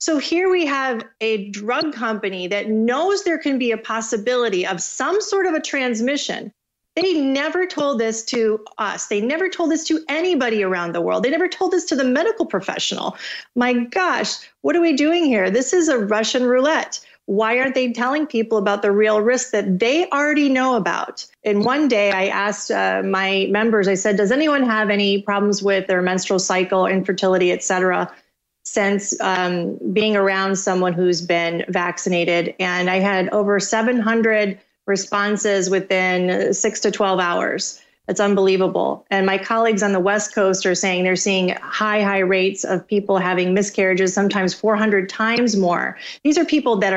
So here we have a drug company that knows there can be a possibility of some sort of a transmission. They never told this to us. They never told this to anybody around the world. They never told this to the medical professional. My gosh, what are we doing here? This is a Russian roulette why aren't they telling people about the real risk that they already know about? And one day I asked uh, my members, I said, does anyone have any problems with their menstrual cycle, infertility, et cetera, since um, being around someone who's been vaccinated? And I had over 700 responses within six to 12 hours. It's unbelievable. And my colleagues on the West Coast are saying they're seeing high, high rates of people having miscarriages, sometimes 400 times more. These are people that are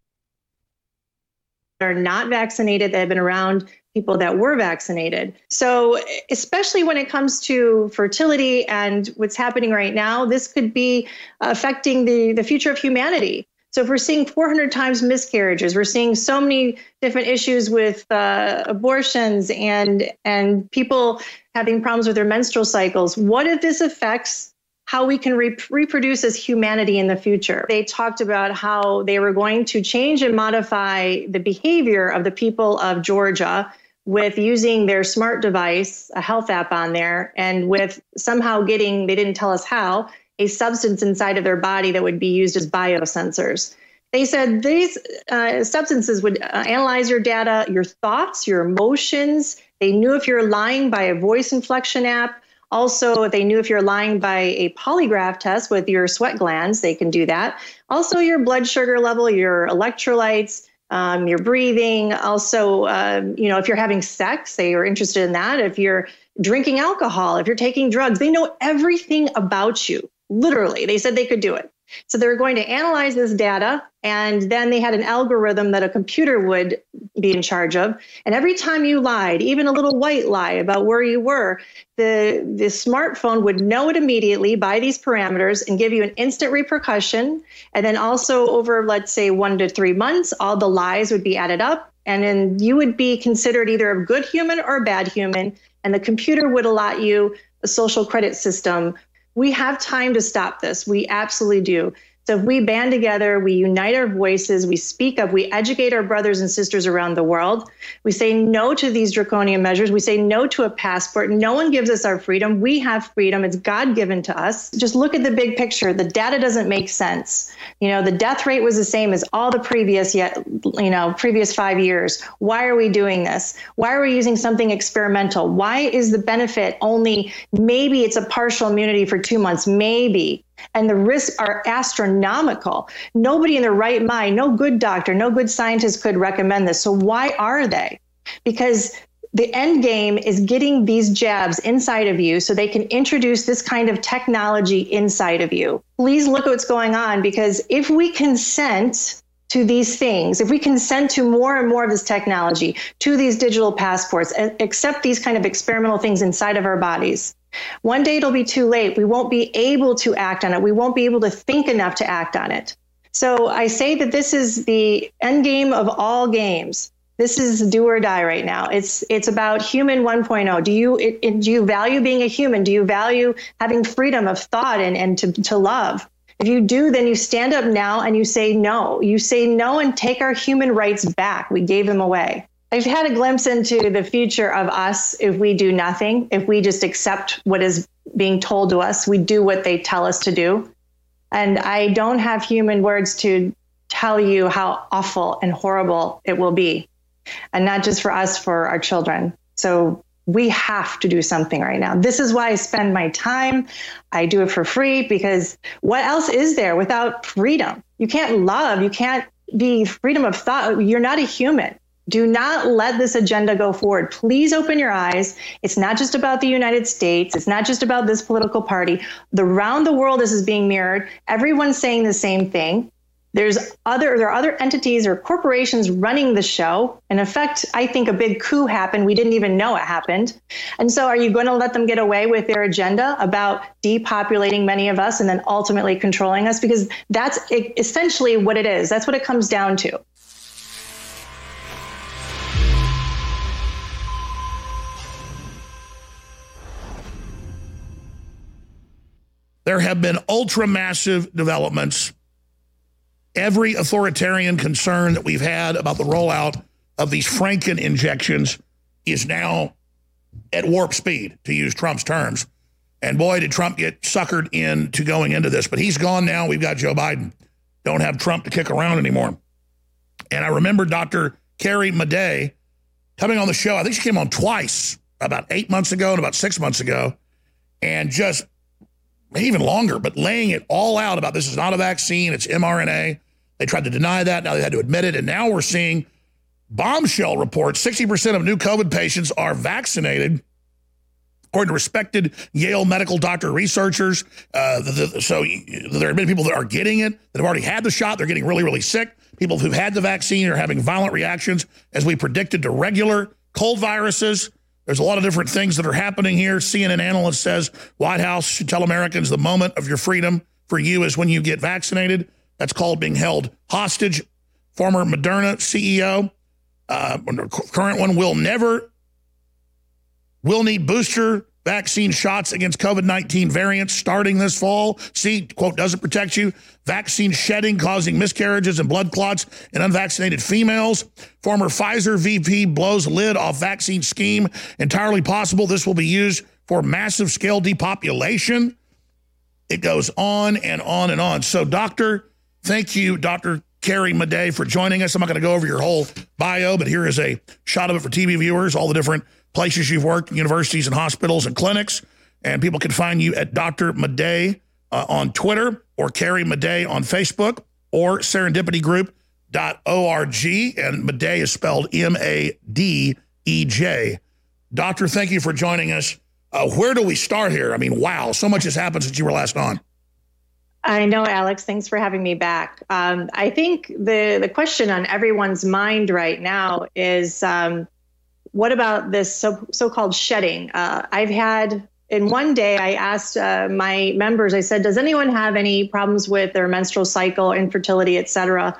are not vaccinated that have been around people that were vaccinated. So, especially when it comes to fertility and what's happening right now, this could be affecting the, the future of humanity. So, if we're seeing 400 times miscarriages, we're seeing so many different issues with uh, abortions and and people having problems with their menstrual cycles. What if this affects how we can re- reproduce as humanity in the future. They talked about how they were going to change and modify the behavior of the people of Georgia with using their smart device, a health app on there, and with somehow getting, they didn't tell us how, a substance inside of their body that would be used as biosensors. They said these uh, substances would uh, analyze your data, your thoughts, your emotions. They knew if you're lying by a voice inflection app. Also, they knew if you're lying by a polygraph test with your sweat glands, they can do that. Also, your blood sugar level, your electrolytes, um, your breathing. Also, um, you know, if you're having sex, they are interested in that. If you're drinking alcohol, if you're taking drugs, they know everything about you. Literally, they said they could do it. So they were going to analyze this data, and then they had an algorithm that a computer would be in charge of. And every time you lied, even a little white lie about where you were, the, the smartphone would know it immediately by these parameters and give you an instant repercussion. And then also over, let's say, one to three months, all the lies would be added up. And then you would be considered either a good human or a bad human. And the computer would allot you a social credit system we have time to stop this. We absolutely do. So if we band together, we unite our voices, we speak up, we educate our brothers and sisters around the world. We say no to these draconian measures. We say no to a passport. No one gives us our freedom. We have freedom. It's God given to us. Just look at the big picture. The data doesn't make sense. You know, the death rate was the same as all the previous yet, you know, previous 5 years. Why are we doing this? Why are we using something experimental? Why is the benefit only maybe it's a partial immunity for 2 months, maybe and the risks are astronomical. Nobody in their right mind, no good doctor, no good scientist could recommend this. So why are they? Because the end game is getting these jabs inside of you so they can introduce this kind of technology inside of you. Please look at what's going on because if we consent to these things, if we consent to more and more of this technology, to these digital passports, and accept these kind of experimental things inside of our bodies, one day it'll be too late. We won't be able to act on it. We won't be able to think enough to act on it. So I say that this is the end game of all games. This is do or die right now. It's it's about human 1.0. Do you it, it, do you value being a human? Do you value having freedom of thought and, and to, to love? If you do, then you stand up now and you say no. You say no and take our human rights back. We gave them away. I've had a glimpse into the future of us if we do nothing, if we just accept what is being told to us, we do what they tell us to do. And I don't have human words to tell you how awful and horrible it will be. And not just for us, for our children. So we have to do something right now. This is why I spend my time. I do it for free because what else is there without freedom? You can't love, you can't be freedom of thought. You're not a human. Do not let this agenda go forward. Please open your eyes. It's not just about the United States. It's not just about this political party. The around the world, this is being mirrored. Everyone's saying the same thing. There's other there are other entities or corporations running the show. In effect, I think a big coup happened. We didn't even know it happened. And so are you going to let them get away with their agenda about depopulating many of us and then ultimately controlling us? Because that's essentially what it is. That's what it comes down to. There have been ultra massive developments every authoritarian concern that we've had about the rollout of these Franken injections is now at warp speed, to use Trump's terms. And boy, did Trump get suckered into going into this. But he's gone now. We've got Joe Biden. Don't have Trump to kick around anymore. And I remember Dr. Carrie Madej coming on the show. I think she came on twice about eight months ago and about six months ago, and just even longer, but laying it all out about this is not a vaccine, it's mRNA. They tried to deny that. Now they had to admit it. And now we're seeing bombshell reports 60% of new COVID patients are vaccinated. According to respected Yale medical doctor researchers, uh, the, the, so there have been people that are getting it that have already had the shot. They're getting really, really sick. People who've had the vaccine are having violent reactions, as we predicted, to regular cold viruses. There's a lot of different things that are happening here. CNN analyst says White House should tell Americans the moment of your freedom for you is when you get vaccinated. That's called being held hostage. Former Moderna CEO, uh, current one, will never, will need booster vaccine shots against COVID 19 variants starting this fall. See, quote, doesn't protect you. Vaccine shedding causing miscarriages and blood clots in unvaccinated females. Former Pfizer VP blows lid off vaccine scheme. Entirely possible this will be used for massive scale depopulation. It goes on and on and on. So, Doctor, thank you, Dr. Carrie Madej, for joining us. I'm not going to go over your whole bio, but here is a shot of it for TV viewers, all the different places you've worked, universities and hospitals and clinics. And people can find you at Dr. Madej uh, on Twitter or Carrie Madej on Facebook or serendipitygroup.org. And Madej is spelled M A D E J. Doctor, thank you for joining us. Uh, where do we start here? I mean, wow, so much has happened since you were last on. I know, Alex. Thanks for having me back. Um, I think the the question on everyone's mind right now is um, what about this so, so-called shedding? Uh, I've had in one day, I asked uh, my members, I said, does anyone have any problems with their menstrual cycle, infertility, et cetera,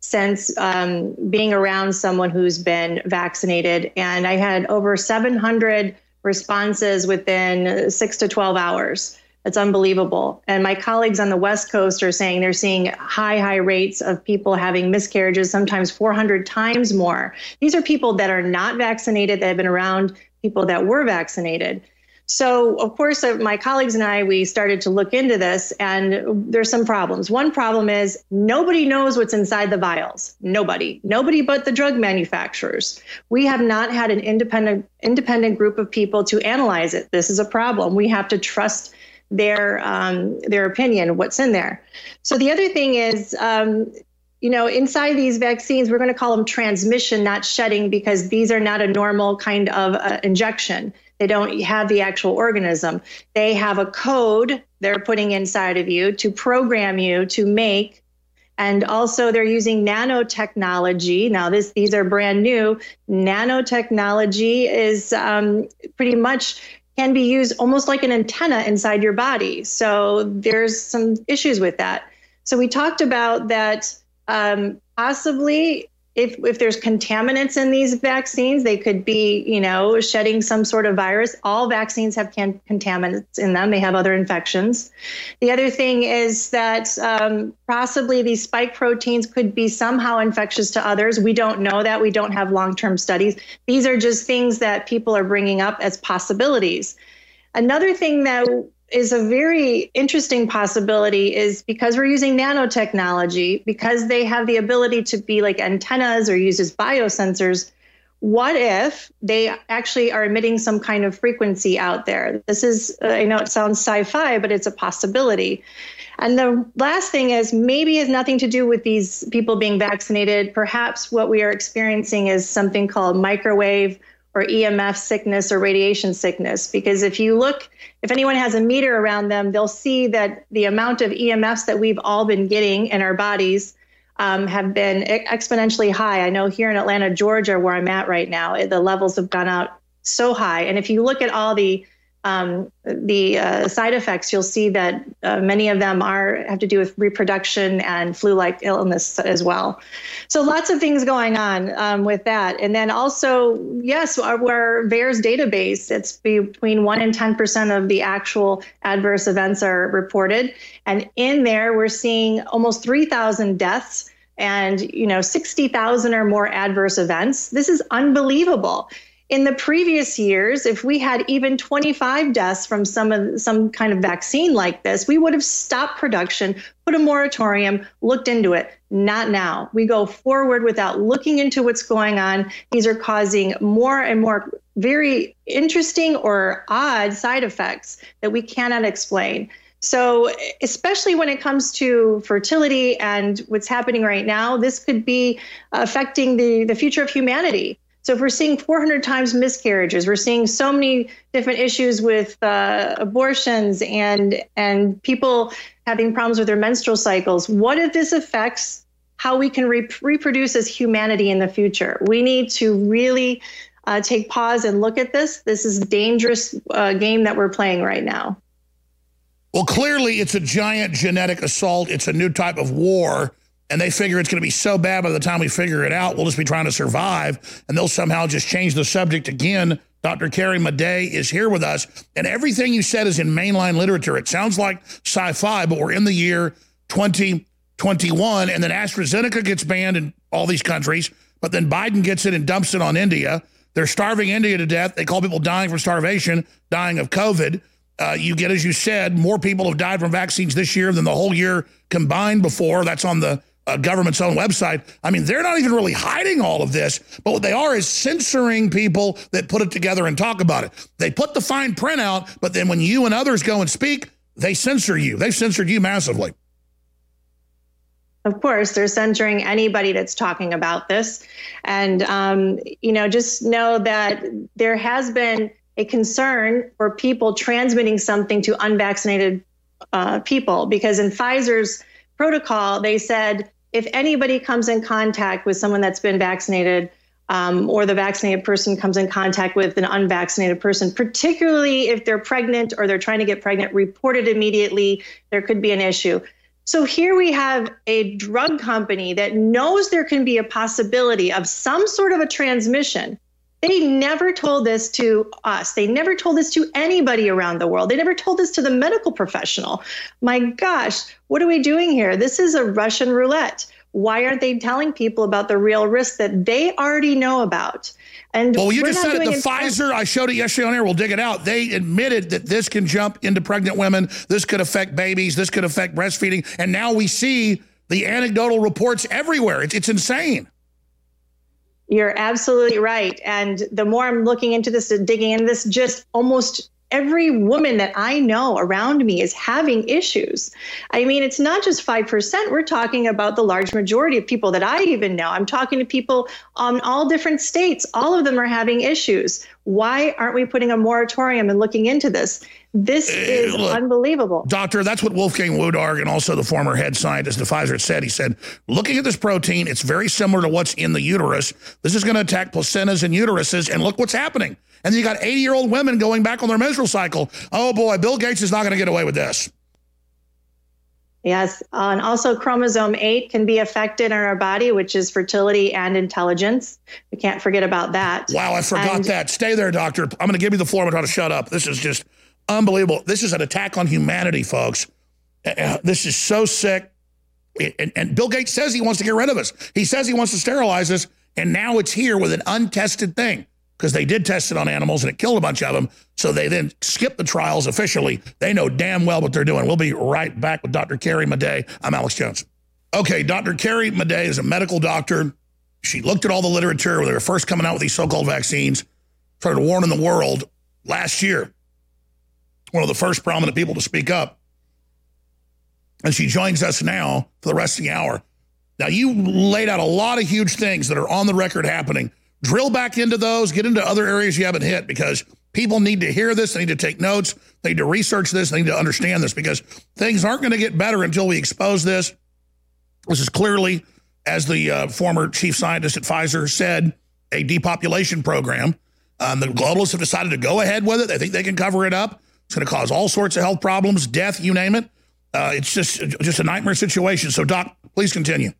since um, being around someone who's been vaccinated? And I had over 700 responses within six to 12 hours. It's unbelievable. And my colleagues on the West Coast are saying they're seeing high, high rates of people having miscarriages, sometimes 400 times more. These are people that are not vaccinated, that have been around people that were vaccinated. So, of course, uh, my colleagues and I, we started to look into this, and there's some problems. One problem is nobody knows what's inside the vials. Nobody, nobody but the drug manufacturers. We have not had an independent independent group of people to analyze it. This is a problem. We have to trust their um, their opinion, what's in there. So the other thing is, um, you know, inside these vaccines, we're going to call them transmission, not shedding, because these are not a normal kind of uh, injection. They don't have the actual organism. They have a code they're putting inside of you to program you to make and also they're using nanotechnology now this these are brand new nanotechnology is um, pretty much can be used almost like an antenna inside your body. So there's some issues with that. So we talked about that um, possibly if if there's contaminants in these vaccines, they could be, you know, shedding some sort of virus. All vaccines have can- contaminants in them; they have other infections. The other thing is that um, possibly these spike proteins could be somehow infectious to others. We don't know that. We don't have long-term studies. These are just things that people are bringing up as possibilities. Another thing that is a very interesting possibility is because we're using nanotechnology, because they have the ability to be like antennas or use as biosensors. What if they actually are emitting some kind of frequency out there? This is, I know it sounds sci fi, but it's a possibility. And the last thing is maybe has nothing to do with these people being vaccinated. Perhaps what we are experiencing is something called microwave or EMF sickness or radiation sickness. Because if you look, if anyone has a meter around them, they'll see that the amount of EMFs that we've all been getting in our bodies um, have been exponentially high. I know here in Atlanta, Georgia, where I'm at right now, the levels have gone out so high. And if you look at all the um, the uh, side effects, you'll see that uh, many of them are have to do with reproduction and flu-like illness as well. So lots of things going on um, with that. And then also, yes, our, our VAERS database, it's between one and ten percent of the actual adverse events are reported, and in there we're seeing almost three thousand deaths and you know 60,000 or more adverse events. This is unbelievable in the previous years, if we had even 25 deaths from some of some kind of vaccine like this, we would have stopped production, put a moratorium, looked into it. Not now. We go forward without looking into what's going on. These are causing more and more very interesting or odd side effects that we cannot explain. So, especially when it comes to fertility and what's happening right now, this could be affecting the, the future of humanity. So if we're seeing 400 times miscarriages, we're seeing so many different issues with uh, abortions and and people having problems with their menstrual cycles. What if this affects how we can re- reproduce as humanity in the future? We need to really uh, take pause and look at this. This is dangerous uh, game that we're playing right now. Well, clearly it's a giant genetic assault. It's a new type of war and they figure it's going to be so bad by the time we figure it out, we'll just be trying to survive, and they'll somehow just change the subject again. Dr. Carrie Madej is here with us, and everything you said is in mainline literature. It sounds like sci-fi, but we're in the year 2021, and then AstraZeneca gets banned in all these countries, but then Biden gets it and dumps it on India. They're starving India to death. They call people dying from starvation, dying of COVID. Uh, you get, as you said, more people have died from vaccines this year than the whole year combined before. That's on the uh, government's own website. I mean, they're not even really hiding all of this, but what they are is censoring people that put it together and talk about it. They put the fine print out, but then when you and others go and speak, they censor you. They've censored you massively. Of course, they're censoring anybody that's talking about this. And, um, you know, just know that there has been a concern for people transmitting something to unvaccinated uh, people because in Pfizer's protocol, they said if anybody comes in contact with someone that's been vaccinated, um, or the vaccinated person comes in contact with an unvaccinated person, particularly if they're pregnant or they're trying to get pregnant, report it immediately. There could be an issue. So here we have a drug company that knows there can be a possibility of some sort of a transmission they never told this to us. They never told this to anybody around the world. They never told this to the medical professional. My gosh, what are we doing here? This is a Russian roulette. Why aren't they telling people about the real risk that they already know about? And well, you just said it. The Pfizer, I showed it yesterday on air. We'll dig it out. They admitted that this can jump into pregnant women. This could affect babies. This could affect breastfeeding. And now we see the anecdotal reports everywhere. It's, it's insane. You're absolutely right. And the more I'm looking into this and digging into this, just almost every woman that I know around me is having issues. I mean, it's not just 5%. We're talking about the large majority of people that I even know. I'm talking to people on all different states. All of them are having issues. Why aren't we putting a moratorium and looking into this? This is Look, unbelievable. Doctor, that's what Wolfgang Wodarg and also the former head scientist of Pfizer said. He said, looking at this protein, it's very similar to what's in the uterus. This is going to attack placentas and uteruses, and look what's happening. And then you got 80-year-old women going back on their menstrual cycle. Oh, boy, Bill Gates is not going to get away with this. Yes, uh, and also chromosome 8 can be affected in our body, which is fertility and intelligence. We can't forget about that. Wow, I forgot and, that. Stay there, doctor. I'm going to give you the floor. I'm going to shut up. This is just Unbelievable. This is an attack on humanity, folks. Uh, this is so sick. And, and, Bill Gates says he wants to get rid of us. He says he wants to sterilize us. And now it's here with an untested thing because they did test it on animals and it killed a bunch of them. So they then skipped the trials officially. They know damn well what they're doing. We'll be right back with Dr. Carrie Madej. I'm Alex Jones. Okay, Dr. Carrie Madej is a medical doctor. She looked at all the literature when they were first coming out with these so-called vaccines, started warning the world last year one of the first prominent people to speak up. And she joins us now for the rest of the hour. Now, you laid out a lot of huge things that are on the record happening. Drill back into those, get into other areas you haven't hit because people need to hear this. They need to take notes. They need to research this. They need to understand this because things aren't going to get better until we expose this. This is clearly, as the uh, former chief scientist at Pfizer said, a depopulation program. Um, the globalists have decided to go ahead with it. They think they can cover it up. It's going to cause all sorts of health problems, death, you name it. Uh, it's just just a nightmare situation. So, Doc, please continue.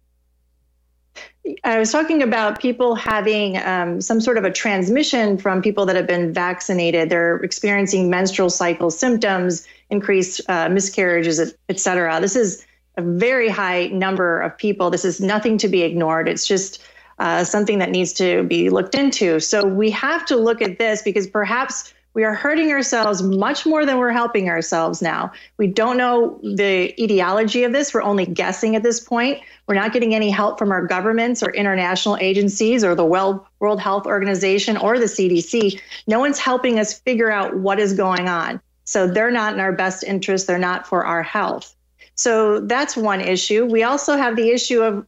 I was talking about people having um, some sort of a transmission from people that have been vaccinated. They're experiencing menstrual cycle symptoms, increased uh, miscarriages, et cetera. This is a very high number of people. This is nothing to be ignored. It's just uh, something that needs to be looked into. So we have to look at this because perhaps we are hurting ourselves much more than we're helping ourselves now. We don't know the etiology of this. We're only guessing at this point. We're not getting any help from our governments or international agencies or the World Health Organization or the CDC. No one's helping us figure out what is going on. So they're not in our best interest. They're not for our health. So that's one issue. We also have the issue of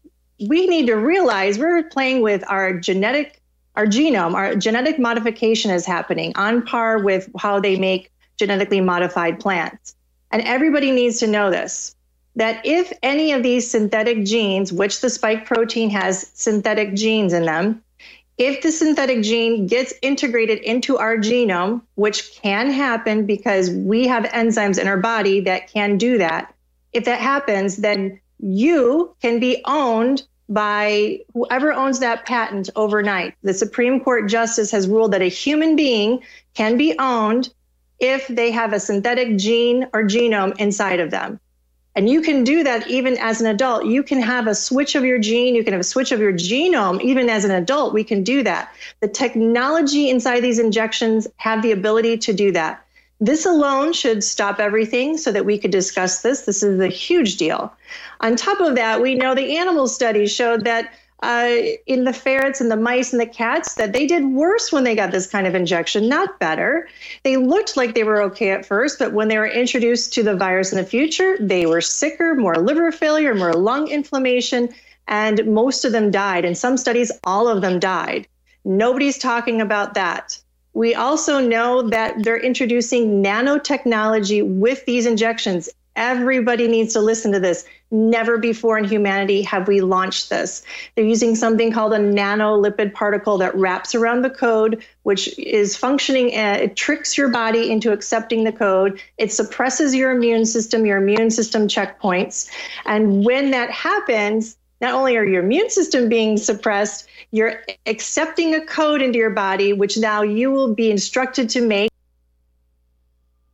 we need to realize we're playing with our genetic our genome, our genetic modification is happening on par with how they make genetically modified plants. And everybody needs to know this that if any of these synthetic genes, which the spike protein has synthetic genes in them, if the synthetic gene gets integrated into our genome, which can happen because we have enzymes in our body that can do that, if that happens, then you can be owned by whoever owns that patent overnight. The Supreme Court justice has ruled that a human being can be owned if they have a synthetic gene or genome inside of them. And you can do that even as an adult. You can have a switch of your gene, you can have a switch of your genome even as an adult. We can do that. The technology inside these injections have the ability to do that. This alone should stop everything so that we could discuss this. This is a huge deal. On top of that, we know the animal studies showed that uh, in the ferrets and the mice and the cats that they did worse when they got this kind of injection, not better. They looked like they were okay at first, but when they were introduced to the virus in the future, they were sicker, more liver failure, more lung inflammation, and most of them died. In some studies, all of them died. Nobody's talking about that. We also know that they're introducing nanotechnology with these injections. Everybody needs to listen to this. Never before in humanity have we launched this. They're using something called a nanolipid particle that wraps around the code, which is functioning, uh, it tricks your body into accepting the code. It suppresses your immune system, your immune system checkpoints. And when that happens, not only are your immune system being suppressed, you're accepting a code into your body, which now you will be instructed to make.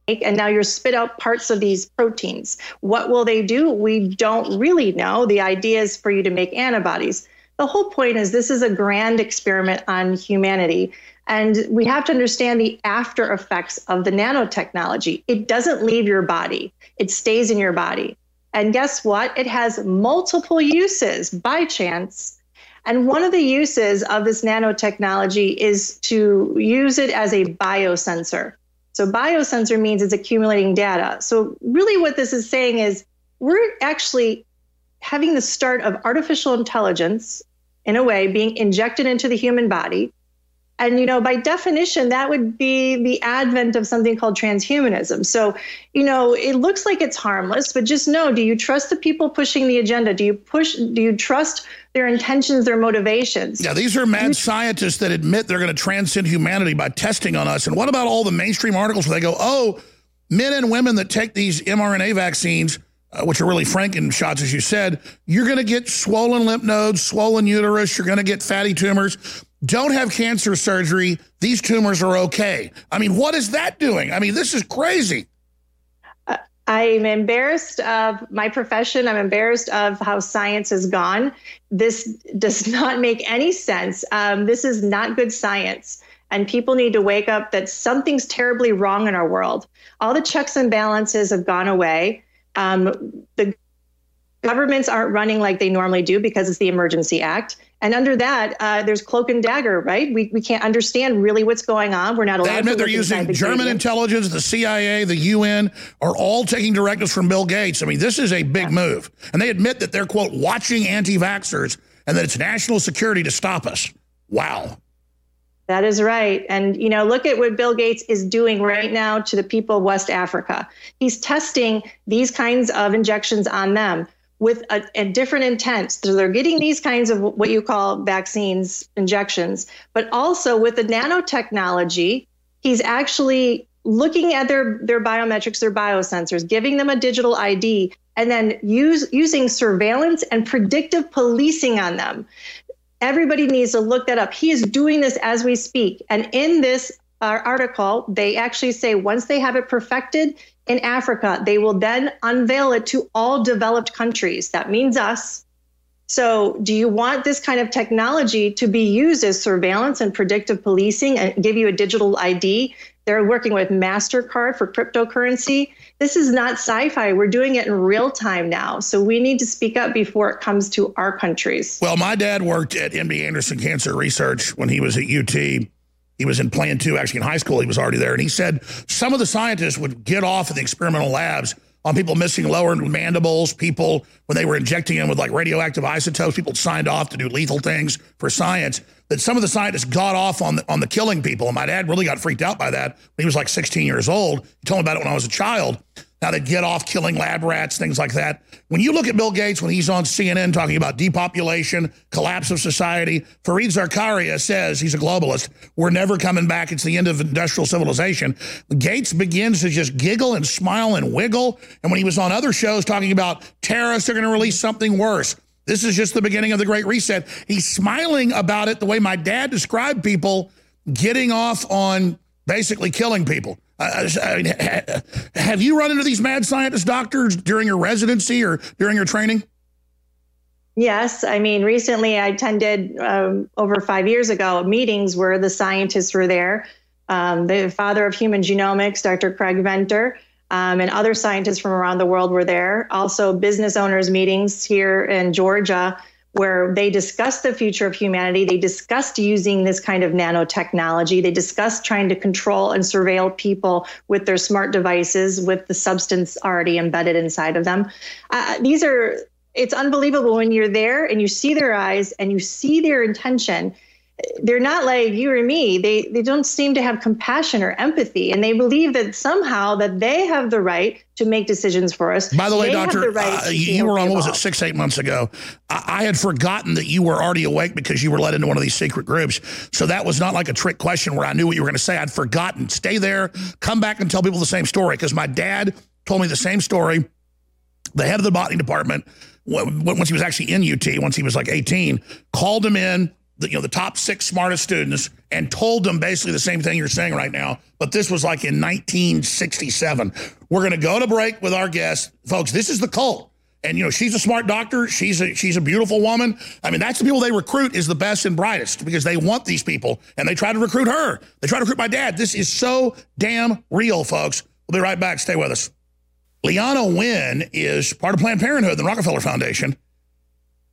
And now you're spit out parts of these proteins. What will they do? We don't really know. The idea is for you to make antibodies. The whole point is this is a grand experiment on humanity. And we have to understand the after effects of the nanotechnology. It doesn't leave your body, it stays in your body. And guess what? It has multiple uses by chance. And one of the uses of this nanotechnology is to use it as a biosensor. So, biosensor means it's accumulating data. So, really, what this is saying is we're actually having the start of artificial intelligence, in a way, being injected into the human body and, you know, by definition, that would be the advent of something called transhumanism. So, you know, it looks like it's harmless, but just know do you trust the people pushing the agenda? Do you push, do you trust their intentions, their motivations? Yeah, these are mad scientists that admit they're going to transcend humanity by testing on us. And what about all the mainstream articles where they go, oh, men and women that take these mRNA vaccines, uh, which are really Franken shots, as you said, you're going to get swollen lymph nodes, swollen uterus, you're going to get fatty tumors don't have cancer surgery. These tumors are okay. I mean, what is that doing? I mean, this is crazy. Uh, I'm embarrassed of my profession. I'm embarrassed of how science has gone. This does not make any sense. Um, this is not good science. And people need to wake up that something's terribly wrong in our world. All the checks and balances have gone away. Um, the governments aren't running like they normally do because it's the Emergency Act. And under that, uh, there's cloak and dagger, right? We, we can't understand really what's going on. We're not allowed. To. They admit they're using the German intelligence, the CIA, the UN are all taking directives from Bill Gates. I mean, this is a big yeah. move, and they admit that they're quote watching anti-vaxxers and that it's national security to stop us. Wow. That is right. And, you know, look at what Bill Gates is doing right now to the people of West Africa. He's testing these kinds of injections on them with a, different intent. So they're getting these kinds of what you call vaccines, injections, but also with the nanotechnology, he's actually looking at their their biometrics, their biosensors, giving them a digital ID, and then use using surveillance and predictive policing on them. Everybody needs to look that up. He is doing this as we speak. And in this uh, article, they actually say once they have it perfected in Africa, they will then unveil it to all developed countries. That means us. So, do you want this kind of technology to be used as surveillance and predictive policing and give you a digital ID? They're working with MasterCard for cryptocurrency. This is not sci fi. We're doing it in real time now. So we need to speak up before it comes to our countries. Well, my dad worked at MD Anderson Cancer Research when he was at UT. He was in Plan 2, actually in high school, he was already there. And he said some of the scientists would get off in the experimental labs on people missing lower mandibles, people when they were injecting them with like radioactive isotopes, people signed off to do lethal things for science. That some of the scientists got off on the, on the killing people. And my dad really got freaked out by that when he was like 16 years old. He told me about it when I was a child. Now they get off killing lab rats, things like that. When you look at Bill Gates, when he's on CNN talking about depopulation, collapse of society, Fareed Zakaria says, he's a globalist, we're never coming back. It's the end of industrial civilization. Gates begins to just giggle and smile and wiggle. And when he was on other shows talking about terrorists are going to release something worse, this is just the beginning of the Great Reset. He's smiling about it the way my dad described people getting off on basically killing people. I mean, have you run into these mad scientist doctors during your residency or during your training? Yes. I mean, recently I attended um, over five years ago meetings where the scientists were there. Um, the father of human genomics, Dr. Craig Venter, um, and other scientists from around the world were there. Also, business owners' meetings here in Georgia where they discussed the future of humanity. They discussed using this kind of nanotechnology. They discussed trying to control and surveil people with their smart devices with the substance already embedded inside of them. Uh, these are, it's unbelievable when you're there and you see their eyes and you see their intention they're not like you or me. They they don't seem to have compassion or empathy and they believe that somehow that they have the right to make decisions for us. By the way they doctor right uh, you were on what was it six eight months ago. I, I, had forgotten that you were already awake because you were let into one of these secret groups. So that was not like a trick question where i knew what you were going to say. I'd forgotten. Stay there. Come back and tell people the same story because my dad told me the same story. The head of the botany department once he was actually in ut once he was like 18 called him in the, you know, the top six smartest students and told them basically the same thing you're saying right now. But this was like in 1967. We're going to go to break with our guest. Folks, this is the cult. And, you know, she's a smart doctor. She's a, she's a beautiful woman. I mean, that's the people they recruit is the best and brightest because they want these people and they try to recruit her. They try to recruit my dad. This is so damn real, folks. We'll be right back. Stay with us. Leana Wen is part of Planned Parenthood, the Rockefeller Foundation.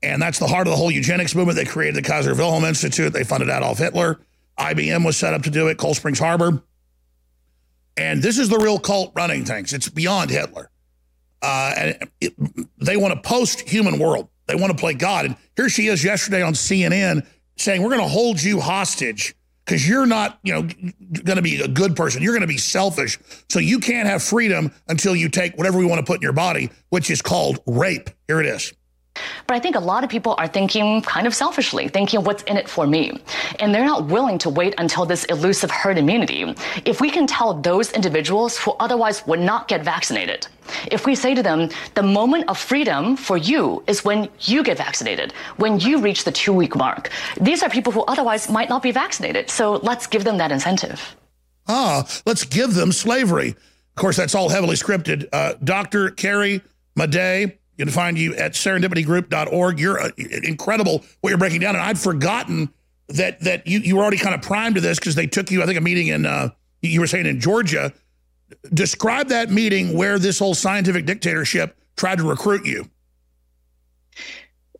And that's the heart of the whole eugenics movement. They created the Kaiser Wilhelm Institute. They funded Adolf Hitler. IBM was set up to do it, Cold Springs Harbor. And this is the real cult running things. It's beyond Hitler. Uh, and it, they want a post-human world. They want to play God. And here she is yesterday on CNN saying, we're going to hold you hostage because you're not, you know, going to be a good person. You're going to be selfish. So you can't have freedom until you take whatever we want to put in your body, which is called rape. Here it is. But I think a lot of people are thinking kind of selfishly, thinking what's in it for me. And they're not willing to wait until this elusive herd immunity. If we can tell those individuals who otherwise would not get vaccinated, if we say to them, the moment of freedom for you is when you get vaccinated, when you reach the two week mark, these are people who otherwise might not be vaccinated. So let's give them that incentive. Ah, let's give them slavery. Of course, that's all heavily scripted. Uh, Dr. Carrie Madej, you can find you at serendipitygroup.org. You're uh, incredible what you're breaking down. And I'd forgotten that that you, you were already kind of primed to this because they took you, I think, a meeting in, uh, you were saying in Georgia. Describe that meeting where this whole scientific dictatorship tried to recruit you.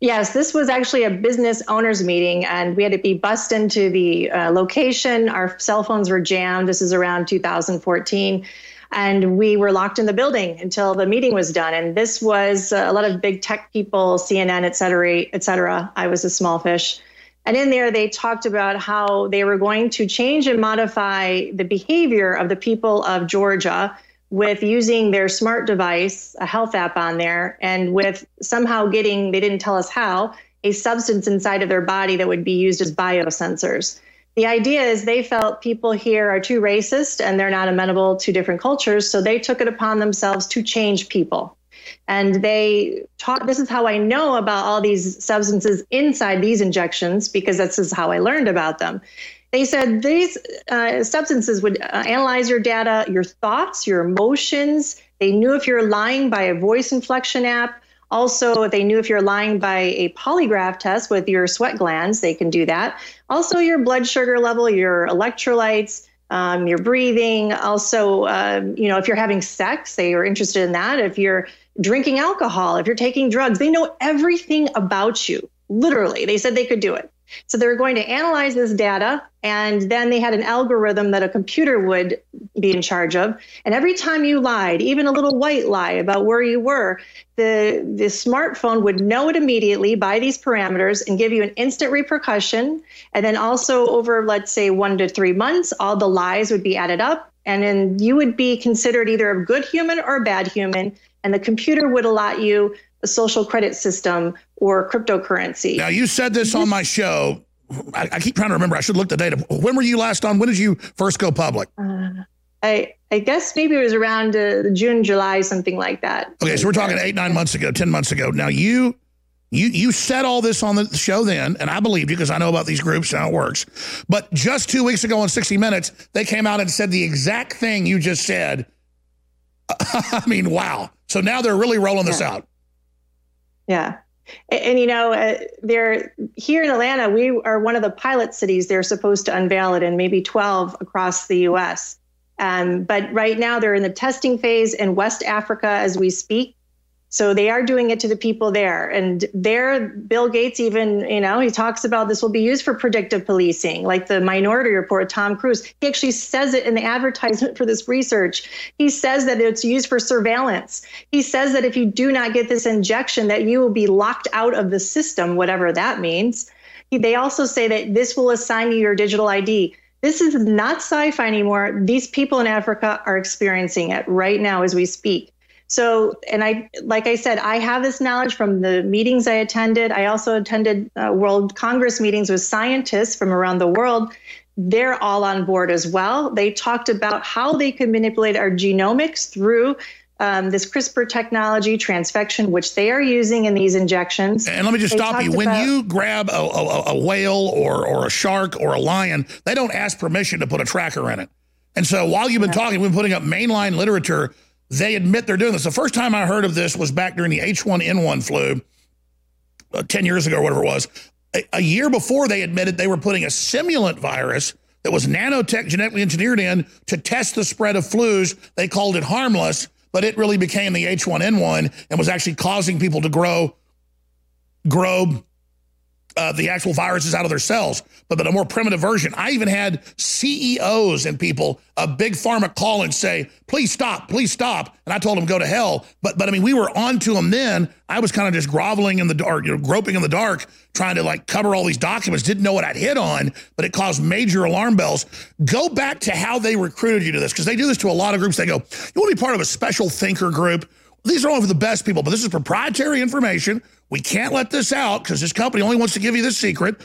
Yes, this was actually a business owners meeting, and we had to be bussed into the uh, location. Our cell phones were jammed. This is around 2014 and we were locked in the building until the meeting was done. And this was uh, a lot of big tech people, CNN, et cetera, et cetera. I was a small fish. And in there, they talked about how they were going to change and modify the behavior of the people of Georgia with using their smart device, a health app on there, and with somehow getting, they didn't tell us how, a substance inside of their body that would be used as biosensors. The idea is they felt people here are too racist and they're not amenable to different cultures, so they took it upon themselves to change people. And they taught this is how I know about all these substances inside these injections because this is how I learned about them. They said these uh, substances would uh, analyze your data, your thoughts, your emotions. They knew if you're lying by a voice inflection app. Also, they knew if you're lying by a polygraph test with your sweat glands, they can do that. Also, your blood sugar level, your electrolytes, um, your breathing. Also, uh, you know, if you're having sex, they are interested in that. If you're drinking alcohol, if you're taking drugs, they know everything about you. Literally, they said they could do it. So they were going to analyze this data, and then they had an algorithm that a computer would be in charge of. And every time you lied, even a little white lie about where you were, the, the smartphone would know it immediately by these parameters and give you an instant repercussion. And then also over, let's say, one to three months, all the lies would be added up. And then you would be considered either a good human or a bad human and the computer would allot you a social credit system or cryptocurrency. Now, you said this on my show. I, I keep trying to remember. I should look the data. When were you last on? When did you first go public? Uh, I I guess maybe it was around uh, June, July, something like that. Okay, so we're talking eight, nine months ago, ten months ago. Now you you you said all this on the show then, and I believed you because I know about these groups and how it works. But just two weeks ago on 60 Minutes, they came out and said the exact thing you just said. I mean, wow. So now they're really rolling this yeah. out. Yeah. And, and, you know, uh, they're here in Atlanta, we are one of the pilot cities they're supposed to unveil it in, maybe 12 across the US. Um, but right now they're in the testing phase in West Africa as we speak. So they are doing it to the people there. And there, Bill Gates even, you know, he talks about this will be used for predictive policing, like the Minority Report, Tom Cruise. He actually says it in the advertisement for this research. He says that it's used for surveillance. He says that if you do not get this injection, that you will be locked out of the system, whatever that means. They also say that this will assign you your digital ID. This is not sci fi anymore. These people in Africa are experiencing it right now as we speak. So, and I, like I said, I have this knowledge from the meetings I attended. I also attended uh, World Congress meetings with scientists from around the world. They're all on board as well. They talked about how they could manipulate our genomics through um, this CRISPR technology, transfection, which they are using in these injections. And let me just they stop you. When about, you grab a, a, a, whale or, or a shark or a lion, they don't ask permission to put a tracker in it. And so while you've been talking, we've been putting up mainline literature they admit they're doing this. The first time I heard of this was back during the H1N1 flu, uh, 10 years ago or whatever it was. A, a, year before, they admitted they were putting a simulant virus that was nanotech genetically engineered in to test the spread of flus. They called it harmless, but it really became the H1N1 and was actually causing people to grow, grow uh, the actual viruses out of their cells, but, but a more primitive version. I even had CEOs and people, a big pharma call and say, please stop, please stop. And I told them, go to hell. But, but I mean, we were on to them then. I was kind of just groveling in the dark, you know, groping in the dark, trying to like cover all these documents, didn't know what I'd hit on, but it caused major alarm bells. Go back to how they recruited you to this, because they do this to a lot of groups. They go, you want to be part of a special thinker group? These are all for the best people, but this is proprietary information. We can't let this out because this company only wants to give you this secret.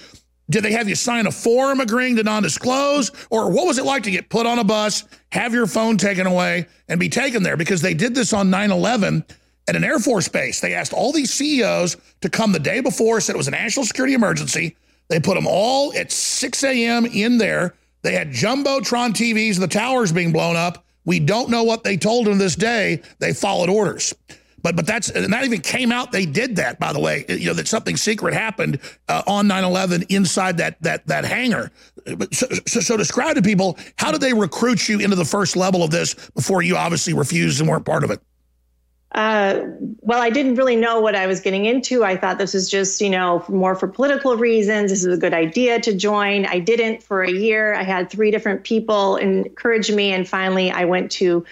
Did they have you sign a form agreeing to non-disclose? Or what was it like to get put on a bus, have your phone taken away, and be taken there? Because they did this on 9-11 at an Air Force base. They asked all these CEOs to come the day before, said it was a national security emergency. They put them all at 6 a.m. in there. They had Jumbotron TVs, the towers being blown up. We don't know what they told them this day. They followed orders. But but that's and that even came out. They did that, by the way. You know that something secret happened uh, on 9/11 inside that that that hangar. So, so, so describe to people how did they recruit you into the first level of this before you obviously refused and weren't part of it. Uh, well, I didn't really know what I was getting into. I thought this was just, you know, more for political reasons. This is a good idea to join. I didn't for a year. I had three different people encourage me, and finally, I went to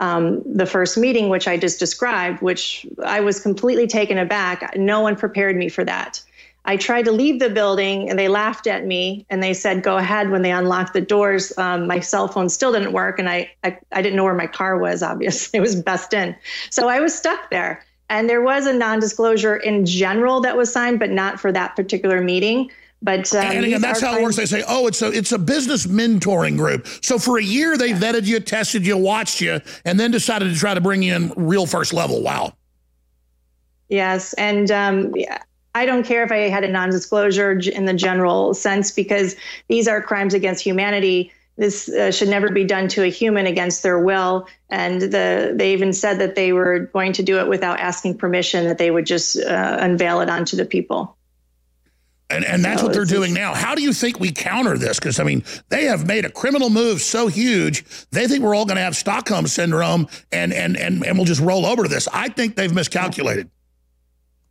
um, the first meeting, which I just described, which I was completely taken aback. No one prepared me for that. I tried to leave the building and they laughed at me and they said, go ahead. When they unlocked the doors, um, my cell phone still didn't work and I, I, I didn't know where my car was, obviously. It was best in. So I was stuck there. And there was a non disclosure in general that was signed, but not for that particular meeting. But um, and again, that's how it works. They say, "Oh, it's a it's a business mentoring group." So for a year, they vetted you, tested you, watched you, and then decided to try to bring you in real first level. Wow. Yes, and um, I don't care if I had a non-disclosure in the general sense because these are crimes against humanity. This uh, should never be done to a human against their will. And the, they even said that they were going to do it without asking permission, that they would just uh, unveil it onto the people. And, and that's so what they're doing now. How do you think we counter this? Because, I mean, they have made a criminal move so huge, they think we're all going to have Stockholm Syndrome and, and, and, and we'll just roll over to this. I think they've miscalculated.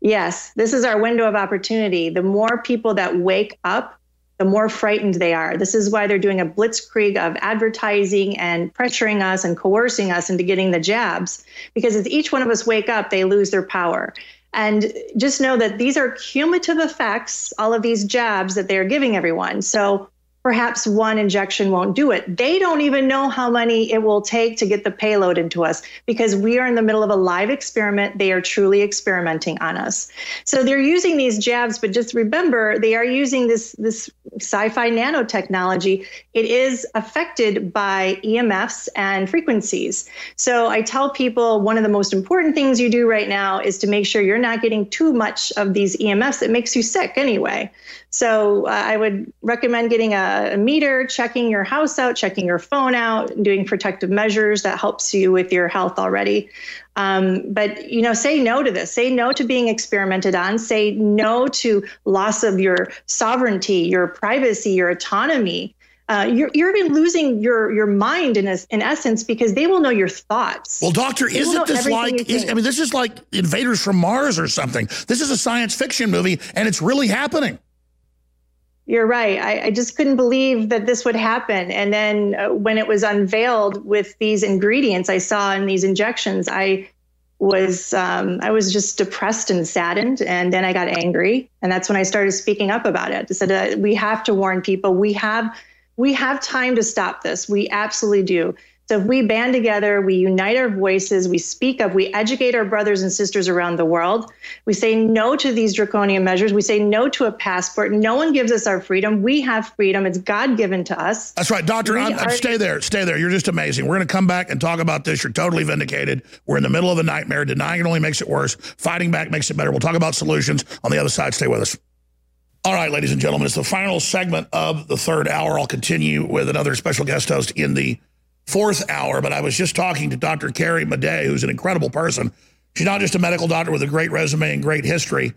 Yes, this is our window of opportunity. The more people that wake up, the more frightened they are. This is why they're doing a blitzkrieg of advertising and pressuring us and coercing us into getting the jabs. Because as each one of us wake up, they lose their power. And just know that these are cumulative effects, all of these jabs that they're giving everyone. So perhaps one injection won't do it. They don't even know how many it will take to get the payload into us because we are in the middle of a live experiment. They are truly experimenting on us. So they're using these jabs, but just remember they are using this this sci-fi nanotechnology. It is affected by EMFs and frequencies. So I tell people one of the most important things you do right now is to make sure you're not getting too much of these EMFs that makes you sick anyway. So uh, I would recommend getting a, a, meter, checking your house out, checking your phone out, doing protective measures that helps you with your health already. Um, but you know, say no to this. Say no to being experimented on. Say no to loss of your sovereignty, your privacy, your autonomy. Uh, you're, you're even losing your your mind in a, in essence because they will know your thoughts. Well, doctor, isn't this like? Is, I mean, this is like invaders from Mars or something. This is a science fiction movie, and it's really happening you're right. I, I, just couldn't believe that this would happen. And then uh, when it was unveiled with these ingredients I saw in these injections, I was um, I was just depressed and saddened. And then I got angry, and that's when I started speaking up about it. I said, uh, "We have to warn people. We have we have time to stop this. We absolutely do." So if we band together, we unite our voices, we speak up, we educate our brothers and sisters around the world. We say no to these draconian measures. We say no to a passport. No one gives us our freedom. We have freedom. It's God given to us. That's right, Doctor. I'm, already- stay there. Stay there. You're just amazing. We're going to come back and talk about this. You're totally vindicated. We're in the middle of a nightmare. Denying it only makes it worse. Fighting back makes it better. We'll talk about solutions on the other side. Stay with us. All right, ladies and gentlemen, it's the final segment of the third hour. I'll continue with another special guest host in the fourth hour, but I was just talking to Dr. Carrie Madej, who's an incredible person. She's not just a medical doctor with a great resume and great history.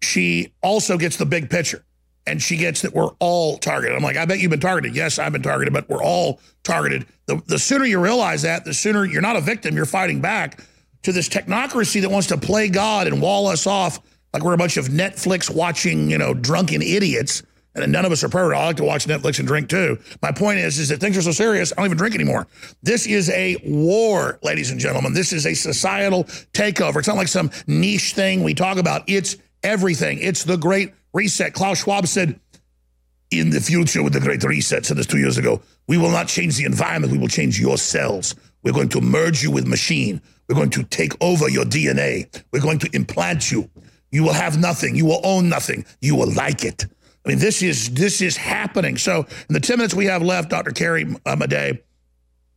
She also gets the big picture and she gets that we're all targeted. I'm like, I bet you've been targeted. Yes, I've been targeted, but we're all targeted. The, the sooner you realize that, the sooner you're not a victim, you're fighting back to this technocracy that wants to play God and wall us off like we're a bunch of Netflix watching, you know, drunken idiots and none of us are perfect. I like to watch Netflix and drink too. My point is, is that things are so serious, I don't even drink anymore. This is a war, ladies and gentlemen. This is a societal takeover. It's not like some niche thing we talk about. It's everything. It's the great reset. Klaus Schwab said, in the future with the great reset, said this two years ago, we will not change the environment. We will change your cells. We're going to merge you with machine. We're going to take over your DNA. We're going to implant you. You will have nothing. You will own nothing. You will like it. I mean, this is this is happening. So in the 10 minutes we have left, Dr. Carrie uh, Madej,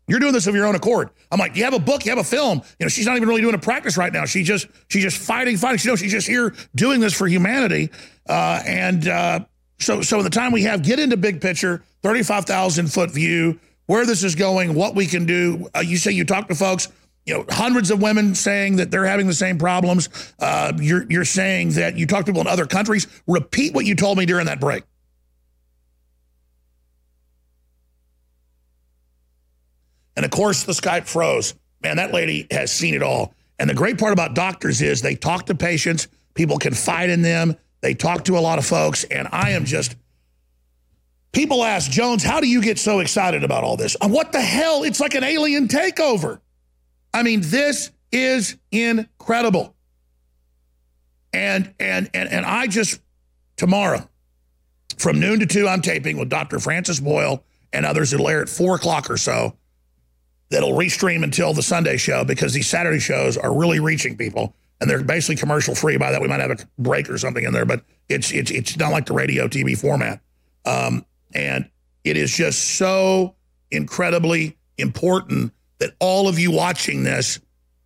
you're doing this of your own accord. I'm like, you have a book, you have a film. You know, she's not even really doing a practice right now. She just she's just fighting, fighting. She knows she's just here doing this for humanity. Uh, and uh, so so in the time we have, get into big picture, 35,000 foot view, where this is going, what we can do. Uh, you say you talk to folks you know, hundreds of women saying that they're having the same problems. Uh, you're, you're saying that you talk to people in other countries. Repeat what you told me during that break. And of course, the Skype froze. Man, that lady has seen it all. And the great part about doctors is they talk to patients, people confide in them, they talk to a lot of folks, and I am just. People ask, Jones, how do you get so excited about all this? What the hell? It's like an alien takeover. I mean, this is incredible. And and and and I just tomorrow from noon to 2, I'm taping with Dr. Francis Boyle and others. It'll air at 4 o'clock or so. That'll restream until the Sunday show because these Saturday shows are really reaching people. And they're basically commercial free. By that, we might have a break or something in there, but it's it's it's not like the radio TV format. Um, and it is just so incredibly important that all of you watching this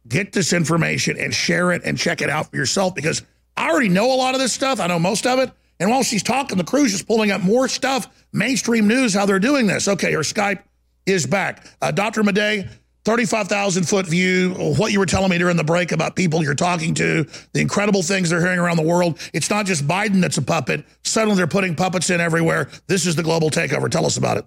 get this information and share it and check it out for yourself because I already know a lot of this stuff. I know most of it. And while she's talking, the crew's just pulling up more stuff, mainstream news, how they're doing this. Okay, her Skype is back. Uh, Dr. Madej, 35,000 foot view, what you were telling me during the break about people you're talking to, the incredible things they're hearing around the world. It's not just Biden that's a puppet. Suddenly they're putting puppets in everywhere. This is the global takeover. Tell us about it.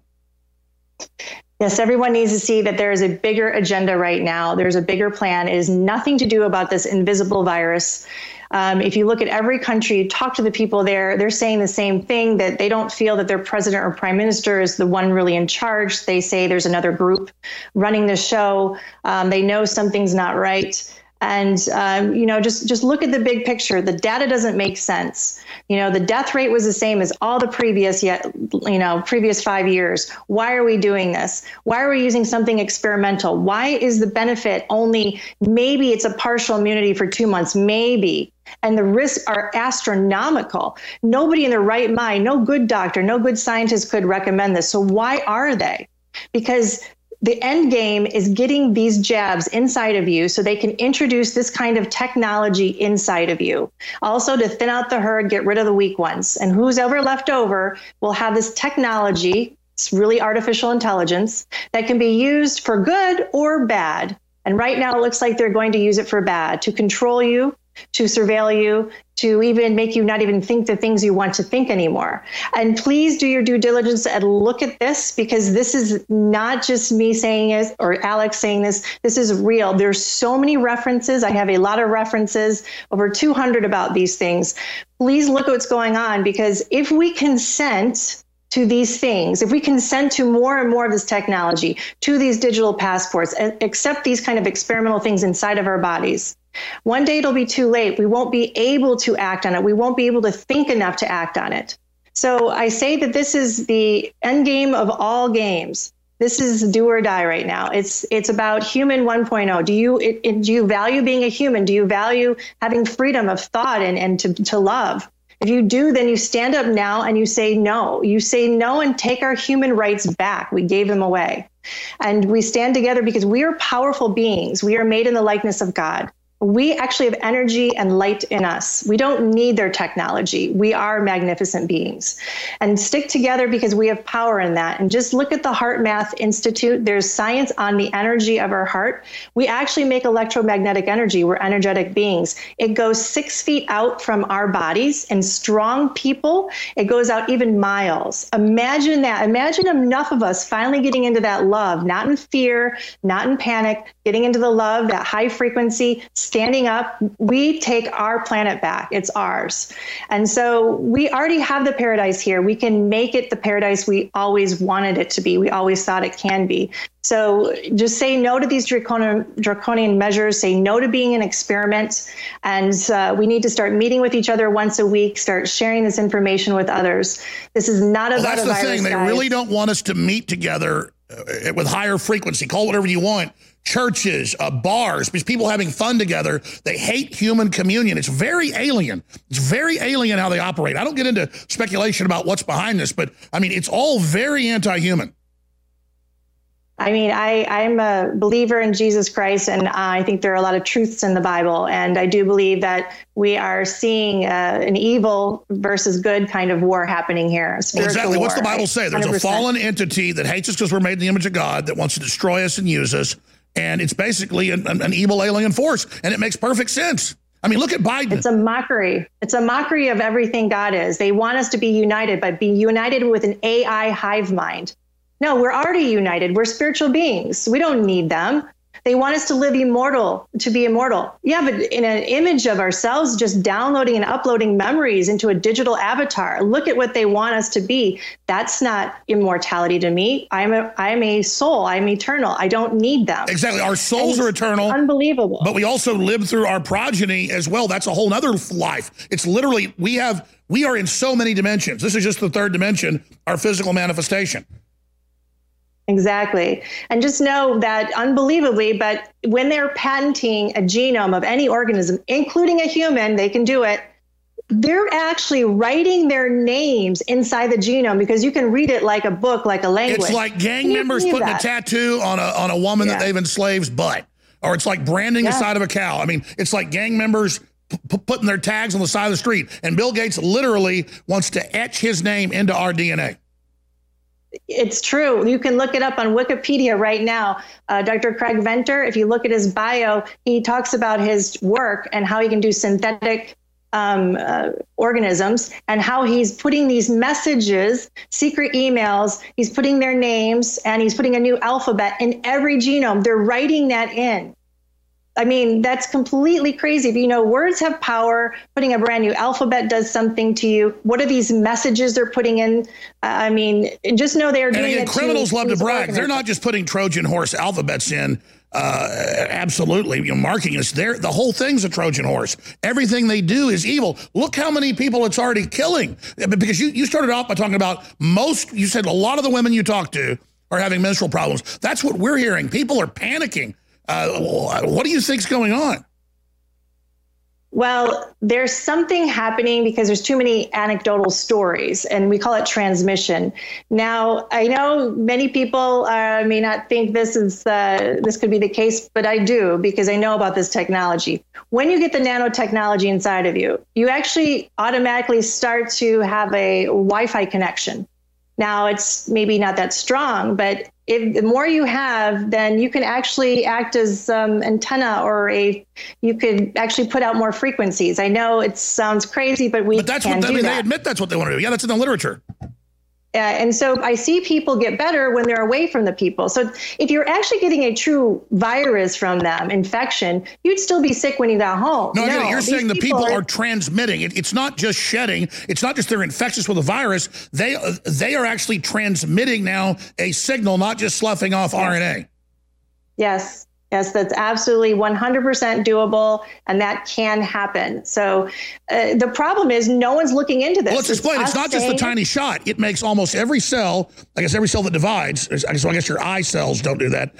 Yes, everyone needs to see that there is a bigger agenda right now. There's a bigger plan. It is nothing to do about this invisible virus. Um, if you look at every country, talk to the people there, they're saying the same thing that they don't feel that their president or prime minister is the one really in charge. They say there's another group running the show. Um, they know something's not right and um, you know just just look at the big picture. The data doesn't make sense. You know the death rate was the same as all the previous yet you know previous five years. Why are we doing this? Why are we using something experimental? Why is the benefit only maybe it's a partial immunity for two months? Maybe. And the risks are astronomical. Nobody in their right mind, no good doctor, no good scientist could recommend this. So why are they? Because the end game is getting these jabs inside of you so they can introduce this kind of technology inside of you. Also, to thin out the herd, get rid of the weak ones. And who's ever left over will have this technology, it's really artificial intelligence, that can be used for good or bad. And right now, it looks like they're going to use it for bad to control you, to surveil you, to even make you not even think the things you want to think anymore. And please do your due diligence and look at this because this is not just me saying it or Alex saying this. This is real. There's so many references. I have a lot of references, over 200 about these things. Please look at what's going on because if we consent, to these things, if we consent to more and more of this technology, to these digital passports, and accept these kind of experimental things inside of our bodies, one day it'll be too late. We won't be able to act on it. We won't be able to think enough to act on it. So I say that this is the end game of all games. This is do or die right now. It's it's about human 1.0. Do you it, it, do you value being a human? Do you value having freedom of thought and, and to, to love? If you do, then you stand up now and you say no. You say no and take our human rights back. We gave them away. And we stand together because we are powerful beings. We are made in the likeness of God we actually have energy and light in us. We don't need their technology. We are magnificent beings. And stick together because we have power in that. And just look at the HeartMath Institute. There's science on the energy of our heart. We actually make electromagnetic energy. We're energetic beings. It goes six feet out from our bodies. And strong people, it goes out even miles. Imagine that. Imagine enough of us finally getting into that love, not in fear, not in panic, getting into the love, that high frequency standing up, we take our planet back. It's ours. And so we already have the paradise here. We can make it the paradise we always wanted it to be. We always thought it can be. So just say no to these draconian, draconian measures, say no to being an experiment. And uh, we need to start meeting with each other once a week, start sharing this information with others. This is not about well, that's a the virus, thing. They guys. really don't want us to meet together uh, with higher frequency. Call whatever you want churches, uh, bars, because people having fun together. They hate human communion. It's very alien. It's very alien how they operate. I don't get into speculation about what's behind this, but I mean, it's all very anti-human. I mean, I, I'm a believer in Jesus Christ, and I think there are a lot of truths in the Bible. And I do believe that we are seeing uh, an evil versus good kind of war happening here. Well, exactly. War, What's the Bible say? There's 100%. a fallen entity that hates us because we're made in the image of God that wants to destroy us and use us and it's basically an, an, evil alien force, and it makes perfect sense. I mean, look at Biden. It's a mockery. It's a mockery of everything God is. They want us to be united, but be united with an AI hive mind. No, we're already united. We're spiritual beings. We don't need them. They want us to live immortal, to be immortal. Yeah, but in an image of ourselves, just downloading and uploading memories into a digital avatar. Look at what they want us to be. That's not immortality to me. I'm a I'm a soul. I'm eternal. I don't need them. Exactly. Our souls are eternal. Unbelievable. But we also live through our progeny as well. That's a whole other life. It's literally we have we are in so many dimensions. This is just the third dimension, our physical manifestation. Exactly. And just know that unbelievably, but when they're patenting a genome of any organism, including a human, they can do it. They're actually writing their names inside the genome because you can read it like a book, like a language. It's like gang members putting that? a tattoo on a on a woman yeah. that they've enslaved's butt, or it's like branding yeah. the side of a cow. I mean, it's like gang members putting their tags on the side of the street. And Bill Gates literally wants to etch his name into our DNA it's true. You can look it up on Wikipedia right now. Uh, Dr. Craig Venter, if you look at his bio, he talks about his work and how he can do synthetic um, uh, organisms and how he's putting these messages, secret emails, he's putting their names and he's putting a new alphabet in every genome. They're writing that in. I mean, that's completely crazy. But, you know, words have power. Putting a brand new alphabet does something to you. What are these messages they're putting in? I mean, just know they are doing and again, it. Criminals to, love to brag. They're not just putting Trojan horse alphabets in. Uh, absolutely, you know, marking us there. The whole thing's a Trojan horse. Everything they do is evil. Look how many people it's already killing. Because you, you started off by talking about most, you said a lot of the women you talk to are having menstrual problems. That's what we're hearing. People are panicking. Uh, what do you think's going on? Well, there's something happening because there's too many anecdotal stories, and we call it transmission. Now, I know many people uh, may not think this is uh, this could be the case, but I do because I know about this technology. When you get the nanotechnology inside of you, you actually automatically start to have a Wi-Fi connection. Now, it's maybe not that strong, but if the more you have, then you can actually act as um, antenna or a you could actually put out more frequencies. I know it sounds crazy, but we but that's can what I mean. That. They admit that's what they want to do. Yeah, that's in the literature. Uh, and so I see people get better when they're away from the people. So if you're actually getting a true virus from them, infection, you'd still be sick when you got home. No, no you're saying the people, people are, are, transmitting. It, it's not just shedding. It's not just they're infectious with a virus. They uh, they are actually transmitting now a signal, not just sloughing off yes. RNA. Yes. Yes, that's absolutely 100% doable, and that can happen. So uh, the problem is no one's looking into this. Well, let's explain. It's, it's not just the tiny shot. It makes almost every cell, I guess every cell that divides, so I guess your eye cells don't do that,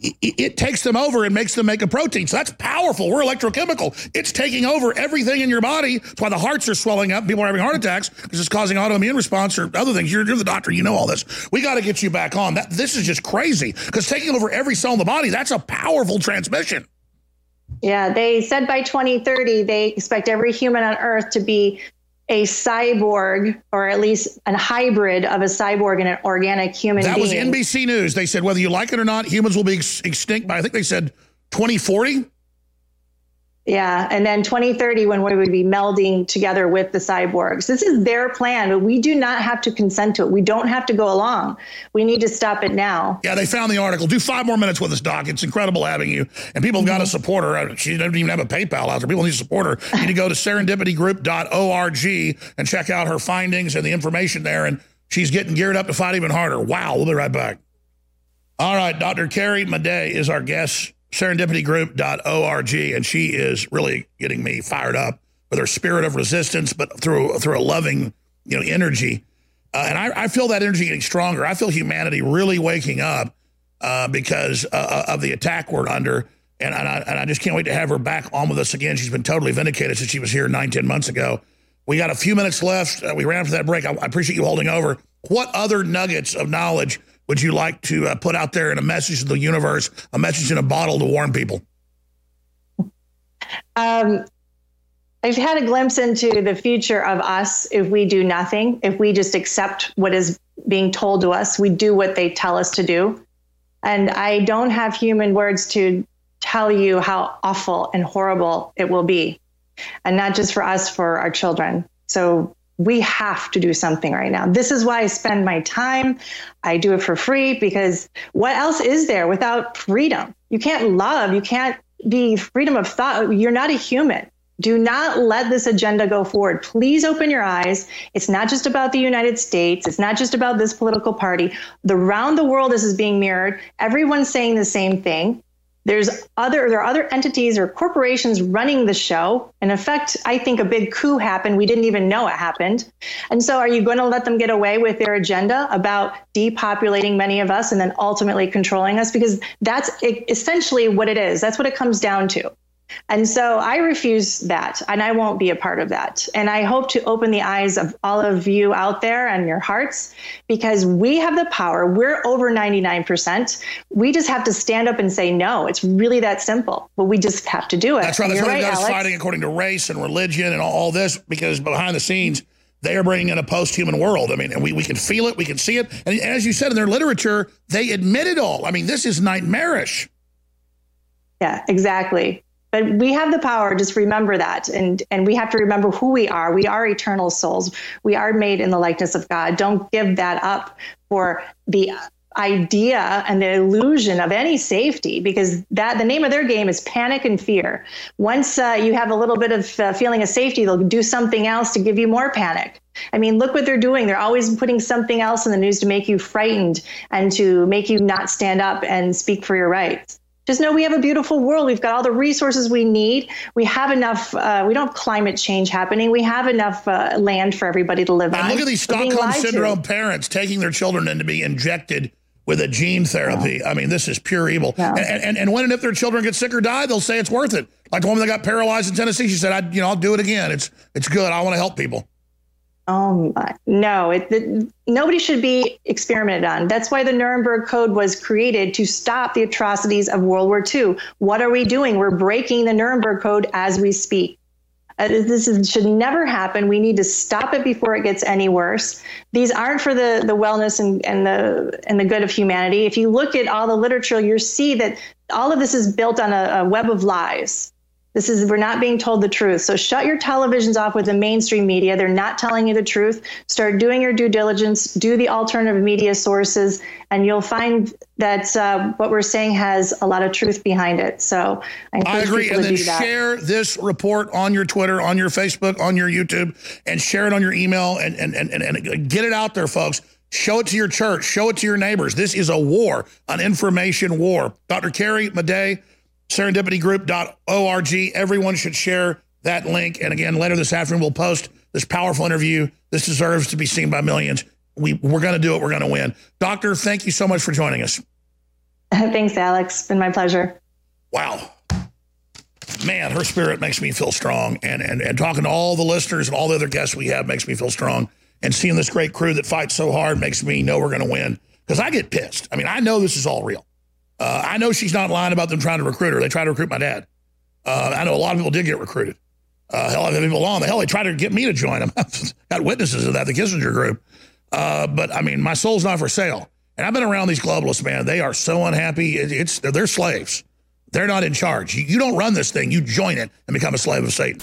it takes them over and makes them make a protein. So that's powerful. We're electrochemical. It's taking over everything in your body. That's why the hearts are swelling up. People are having heart attacks because it's causing autoimmune response or other things. You're, you're the doctor. You know all this. We got to get you back on. That This is just crazy because taking over every cell in the body, that's a powerful transmission. Yeah, they said by 2030, they expect every human on Earth to be a cyborg or at least a hybrid of a cyborg and an organic human that being. was NBC News. They said whether you like it or not, humans will be ex extinct by I think they said 2040. Yeah, and then 2030 when we would be melding together with the cyborgs. This is their plan, but we do not have to consent to it. We don't have to go along. We need to stop it now. Yeah, they found the article. Do five more minutes with us, Doc. It's incredible having you. And people have got to mm-hmm. support her. She doesn't even have a PayPal out there. People need to support her. You need to go to serendipitygroup.org and check out her findings and the information there. And she's getting geared up to fight even harder. Wow, we'll be right back. All right, Dr. Carrie Madej is our guest serendipitygroup.org, and she is really getting me fired up with her spirit of resistance, but through through a loving, you know, energy. Uh, and I, I, feel that energy getting stronger. I feel humanity really waking up uh, because uh, uh, of the attack we're under. And, and, I, and I just can't wait to have her back on with us again. She's been totally vindicated since she was here nine, ten months ago. We got a few minutes left. Uh, we ran after that break. I, I appreciate you holding over. What other nuggets of knowledge would you like to uh, put out there in a message to the universe, a message in a bottle to warn people? Um, I've had a glimpse into the future of us if we do nothing, if we just accept what is being told to us, we do what they tell us to do. And I don't have human words to tell you how awful and horrible it will be. And not just for us, for our children. So we have to do something right now. This is why I spend my time. I do it for free because what else is there without freedom? You can't love. You can't be freedom of thought. You're not a human. Do not let this agenda go forward. Please open your eyes. It's not just about the United States. It's not just about this political party. The around the world, this is being mirrored. Everyone's saying the same thing. There's other there are other entities or corporations running the show. In effect, I think a big coup happened. We didn't even know it happened. And so are you going to let them get away with their agenda about depopulating many of us and then ultimately controlling us because that's essentially what it is. That's what it comes down to. And so I refuse that, and I won't be a part of that. And I hope to open the eyes of all of you out there and your hearts because we have the power. We're over 99%. We just have to stand up and say no. It's really that simple, but we just have to do it. That's right. That's right, guys fighting according to race and religion and all this because behind the scenes, they are bringing in a post-human world. I mean, and we, we can feel it, we can see it. And as you said in their literature, they admit it all. I mean, this is nightmarish. Yeah, exactly but we have the power just remember that. And and we have to remember who we are. We are eternal souls. We are made in the likeness of god. Don't give that up for the idea and the illusion of any safety because that the name of their game is panic and fear. Once uh, you have a little bit of uh, feeling of safety they'll do something else to give you more panic. I mean look what they're doing. They're always putting something else in the news to make you frightened and to make you not stand up and speak for your rights just know we have a beautiful world. We've got all the resources we need. We have enough. Uh, we don't have climate change happening. We have enough uh, land for everybody to live and on. Look at these Stockholm syndrome to. parents taking their children in to be injected with a gene therapy. Yeah. I mean, this is pure evil. Yeah. And, and, and when and if their children get sick or die, they'll say it's worth it. Like the woman that got paralyzed in Tennessee, she said, "I, you know, I'll do it again. It's it's good. I want to help people." Oh my, no! It, it, nobody should be experimented on. That's why the Nuremberg Code was created to stop the atrocities of World War II. What are we doing? We're breaking the Nuremberg Code as we speak. Uh, this is, should never happen. We need to stop it before it gets any worse. These aren't for the, the wellness and, and the and the good of humanity. If you look at all the literature, you'll see that all of this is built on a, a web of lies. This is, we're not being told the truth. So shut your televisions off with the mainstream media. They're not telling you the truth. Start doing your due diligence, do the alternative media sources, and you'll find that uh, what we're saying has a lot of truth behind it. So I, I agree. and then share this report on your Twitter, on your Facebook, on your YouTube, and share it on your email and, and, and, and get it out there, folks. Show it to your church. Show it to your neighbors. This is a war, an information war. Dr. Carrie Madej, serendipitygroup.org. Everyone should share that link. And again, later this afternoon, we'll post this powerful interview. This deserves to be seen by millions. We, we're going to do it. We're going to win. Doctor, thank you so much for joining us. Thanks, Alex. It's been my pleasure. Wow. Man, her spirit makes me feel strong. And, and, and talking to all the listeners and all the other guests we have makes me feel strong. And seeing this great crew that fights so hard makes me know we're going to win. Because I get pissed. I mean, I know this is all real. Uh, I know she's not lying about them trying to recruit her. They tried to recruit my dad. Uh, I know a lot of people did get recruited. Uh, hell, I've had people on the hell they tried to get me to join them. Got witnesses of that, the Kissinger group. Uh, but I mean, my soul's not for sale. And I've been around these globalists, man. They are so unhappy. It, it's they're slaves. They're not in charge. You, you don't run this thing. You join it and become a slave of Satan.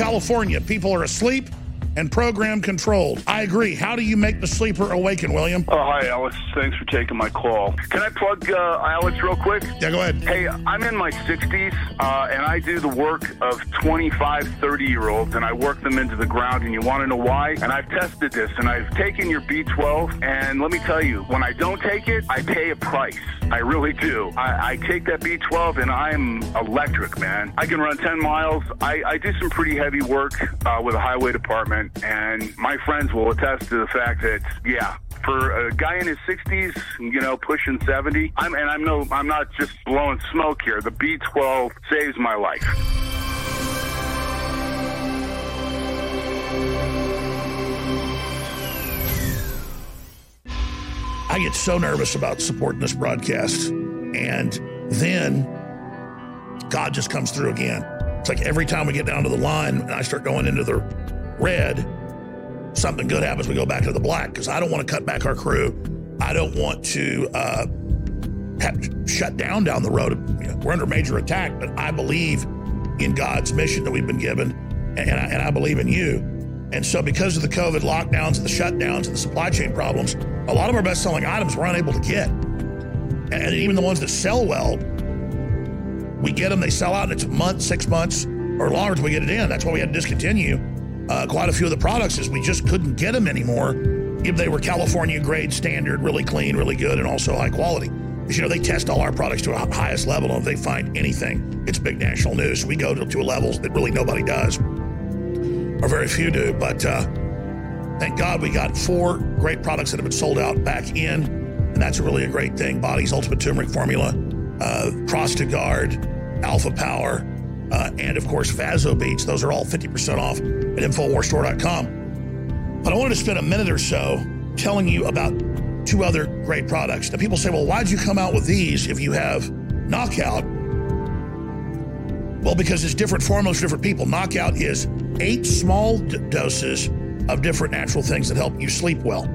California. People are asleep and program controlled. I agree. How do you make the sleeper awaken, William? Oh, hi, Alex. Thanks for taking my call. Can I plug uh, Alex real quick? Yeah, go ahead. Hey, I'm in my 60s, uh, and I do the work of 25, 30 year olds, and I work them into the ground. And you want to know why? And I've tested this, and I've taken your B12, and let me tell you, when I don't take it, I pay a price. I really do. I, I take that B12, and I'm electric, man. I can run 10 miles. I, I do some pretty heavy work uh, with the highway department and my friends will attest to the fact that, yeah, for a guy in his 60s, you know, pushing 70, I'm, and I'm no, I'm not just blowing smoke here. The B12 saves my life. I get so nervous about supporting this broadcast. And then God just comes through again. It's like every time we get down to the line and I start going into the red, something good happens, we go back to the black because I don't want to cut back our crew. I don't want to uh, shut down down the road. We're under major attack, but I believe in God's mission that we've been given, and I, and I believe in you. And so, because of the COVID lockdowns and the shutdowns and the supply chain problems, a lot of our best selling items we're unable to get. And even the ones that sell well, we get them, they sell out, and it's a month, six months, or longer until we get it in. That's why we had to discontinue uh, quite a few of the products, is we just couldn't get them anymore if they were California grade standard, really clean, really good, and also high quality. You know, they test all our products to a highest level, and if they find anything, it's big national news. We go to, to levels that really nobody does, or very few do. But uh, thank God we got four great products that have been sold out back in, and that's really a great thing. Body's Ultimate Turmeric Formula, uh, Prostagard, Alpha Power, uh, and of course Vaso Beats. Those are all 50% off at InfoWarsStore.com. But I wanted to spend a minute or so telling you about two other great products. Now, people say, well, why'd you come out with these if you have Knockout? Well, because it's different formulas for different people. Knockout is eight small doses of different natural things that help you sleep well.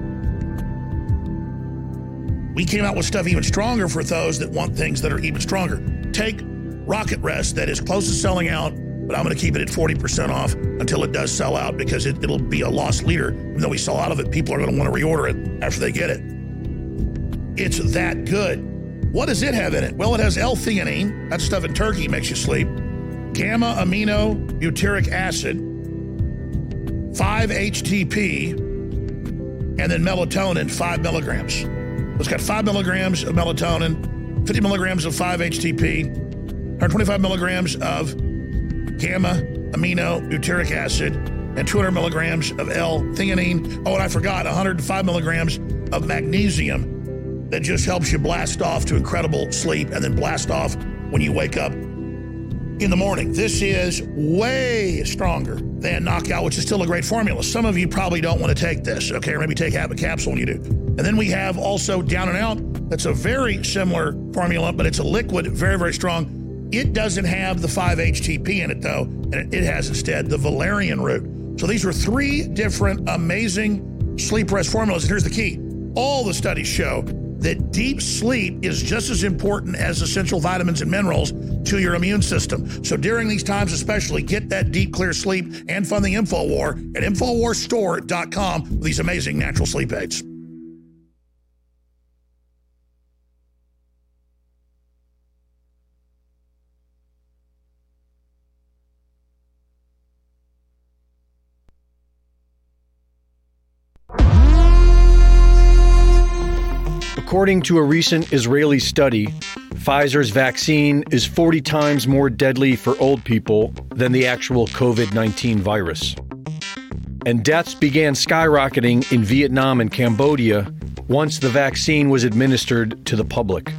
We came out with stuff even stronger for those that want things that are even stronger. Take Rocket Rest, that is close to selling out but I'm going to keep it at 40% off until it does sell out because it, will be a lost leader. Even though we sell out of it, people are going to want to reorder it after they get it. It's that good. What does it have in it? Well, it has L-theanine. That stuff in turkey makes you sleep. Gamma amino butyric acid, 5-HTP, and then melatonin, 5 milligrams. It's got 5 milligrams of melatonin, 50 milligrams of 5-HTP, 125 milligrams of gamma amino butyric acid, and 200 milligrams of L-theanine. Oh, and I forgot 105 milligrams of magnesium that just helps you blast off to incredible sleep and then blast off when you wake up in the morning. This is way stronger than Knockout, which is still a great formula. Some of you probably don't want to take this, okay? Or maybe take half a capsule when you do. And then we have also Down and Out. That's a very similar formula, but it's a liquid, very, very strong it doesn't have the 5-HTP in it, though, and it has instead the valerian root. So these are three different amazing sleep rest formulas. And here's the key. All the studies show that deep sleep is just as important as essential vitamins and minerals to your immune system. So during these times especially, get that deep, clear sleep and fund the InfoWar at InfoWarStore.com with these amazing natural sleep aids. According to a recent Israeli study, Pfizer's vaccine is 40 times more deadly for old people than the actual COVID 19 virus. And deaths began skyrocketing in Vietnam and Cambodia once the vaccine was administered to the public.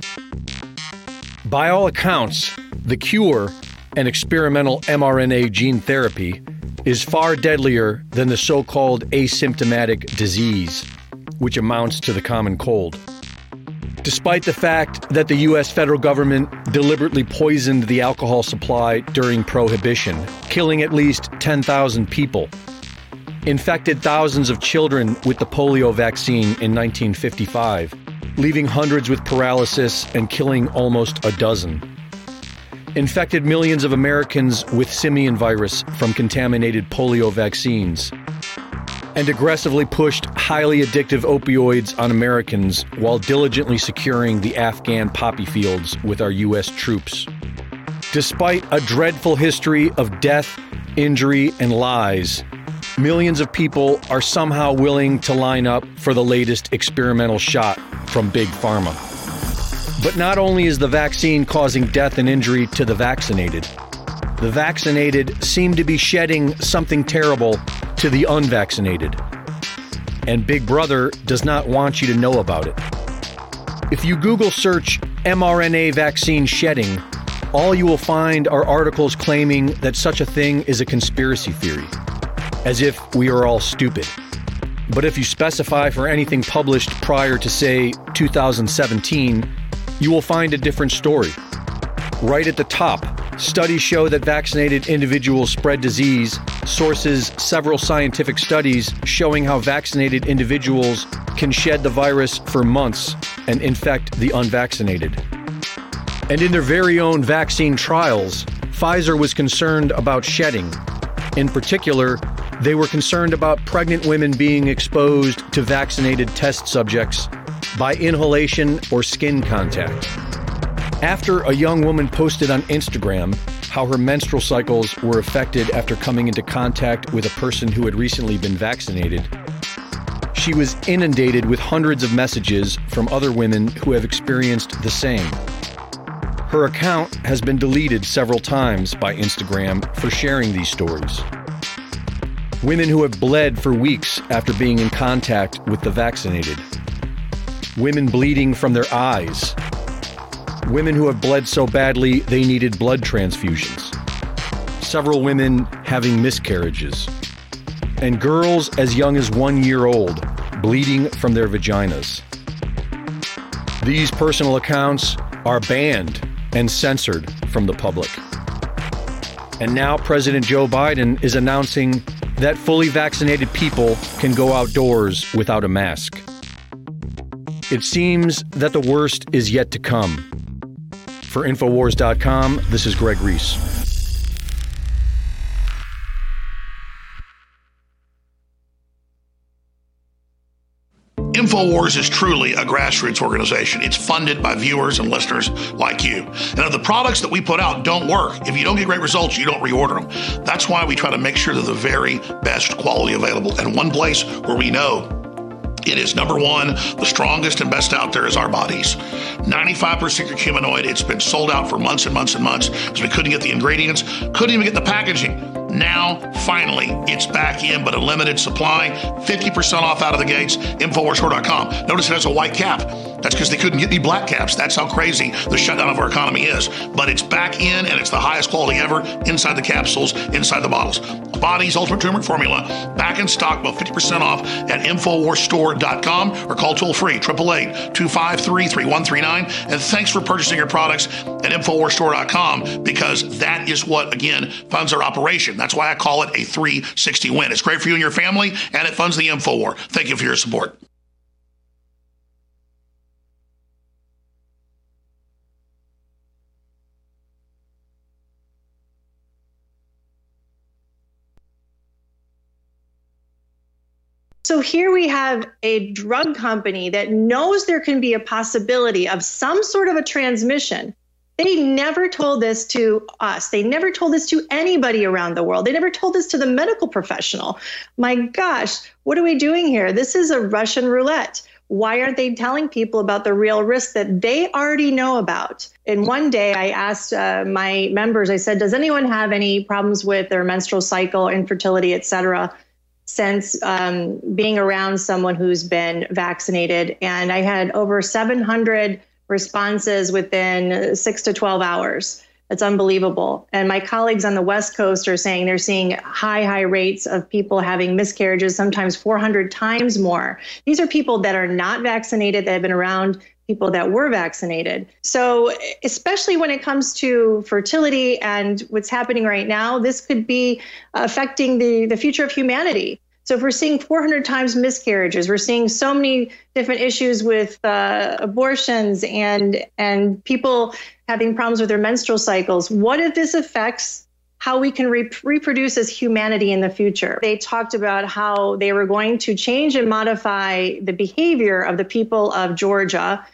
By all accounts, the cure, an experimental mRNA gene therapy, is far deadlier than the so called asymptomatic disease, which amounts to the common cold despite the fact that the U.S. federal government deliberately poisoned the alcohol supply during Prohibition, killing at least 10,000 people, infected thousands of children with the polio vaccine in 1955, leaving hundreds with paralysis and killing almost a dozen. Infected millions of Americans with simian virus from contaminated polio vaccines and aggressively pushed highly addictive opioids on Americans while diligently securing the Afghan poppy fields with our U.S. troops. Despite a dreadful history of death, injury, and lies, millions of people are somehow willing to line up for the latest experimental shot from Big Pharma. But not only is the vaccine causing death and injury to the vaccinated, the vaccinated seem to be shedding something terrible to the unvaccinated. And Big Brother does not want you to know about it. If you Google search mRNA vaccine shedding, all you will find are articles claiming that such a thing is a conspiracy theory, as if we are all stupid. But if you specify for anything published prior to, say, 2017, you will find a different story. Right at the top, Studies show that vaccinated individuals spread disease. Sources several scientific studies showing how vaccinated individuals can shed the virus for months and infect the unvaccinated. And in their very own vaccine trials, Pfizer was concerned about shedding. In particular, they were concerned about pregnant women being exposed to vaccinated test subjects by inhalation or skin contact. After a young woman posted on Instagram how her menstrual cycles were affected after coming into contact with a person who had recently been vaccinated, she was inundated with hundreds of messages from other women who have experienced the same. Her account has been deleted several times by Instagram for sharing these stories. Women who have bled for weeks after being in contact with the vaccinated. Women bleeding from their eyes. Women who have bled so badly they needed blood transfusions. Several women having miscarriages. And girls as young as one year old bleeding from their vaginas. These personal accounts are banned and censored from the public. And now President Joe Biden is announcing that fully vaccinated people can go outdoors without a mask. It seems that the worst is yet to come. For Infowars.com, this is Greg Reese. InfoWars is truly a grassroots organization. It's funded by viewers and listeners like you. And if the products that we put out don't work, if you don't get great results, you don't reorder them. That's why we try to make sure they're the very best quality available. And one place where we know it is number one, the strongest and best out there is our bodies. 95% curcuminoid. It's been sold out for months and months and months because we couldn't get the ingredients, couldn't even get the packaging. Now, finally, it's back in, but a limited supply. 50% off out of the gates. Infowarsstore.com. Notice it has a white cap. That's because they couldn't get any black caps. That's how crazy the shutdown of our economy is. But it's back in, and it's the highest quality ever inside the capsules, inside the bottles. Body's Ultimate Turmeric Formula back in stock, about 50% off at Infowarsstore.com or call toll free 888 253 3139. And thanks for purchasing your products at Infowarsstore.com because that is what, again, funds our operation. That's why I call it a 360 win. It's great for you and your family, and it funds the InfoWar. Thank you for your support. So here we have a drug company that knows there can be a possibility of some sort of a transmission. They never told this to us. They never told this to anybody around the world. They never told this to the medical professional. My gosh, what are we doing here? This is a Russian roulette. Why aren't they telling people about the real risk that they already know about? And one day I asked uh, my members, I said, Does anyone have any problems with their menstrual cycle, infertility, et cetera? since um, being around someone who's been vaccinated. And I had over 700 responses within six to 12 hours. It's unbelievable. And my colleagues on the West Coast are saying they're seeing high, high rates of people having miscarriages, sometimes 400 times more. These are people that are not vaccinated, that have been around people that were vaccinated. So, especially when it comes to fertility and what's happening right now, this could be affecting the, the future of humanity. So, if we're seeing 400 times miscarriages, we're seeing so many different issues with uh, abortions and and people having problems with their menstrual cycles. What if this affects how we can re- reproduce as humanity in the future. They talked about how they were going to change and modify the behavior of the people of Georgia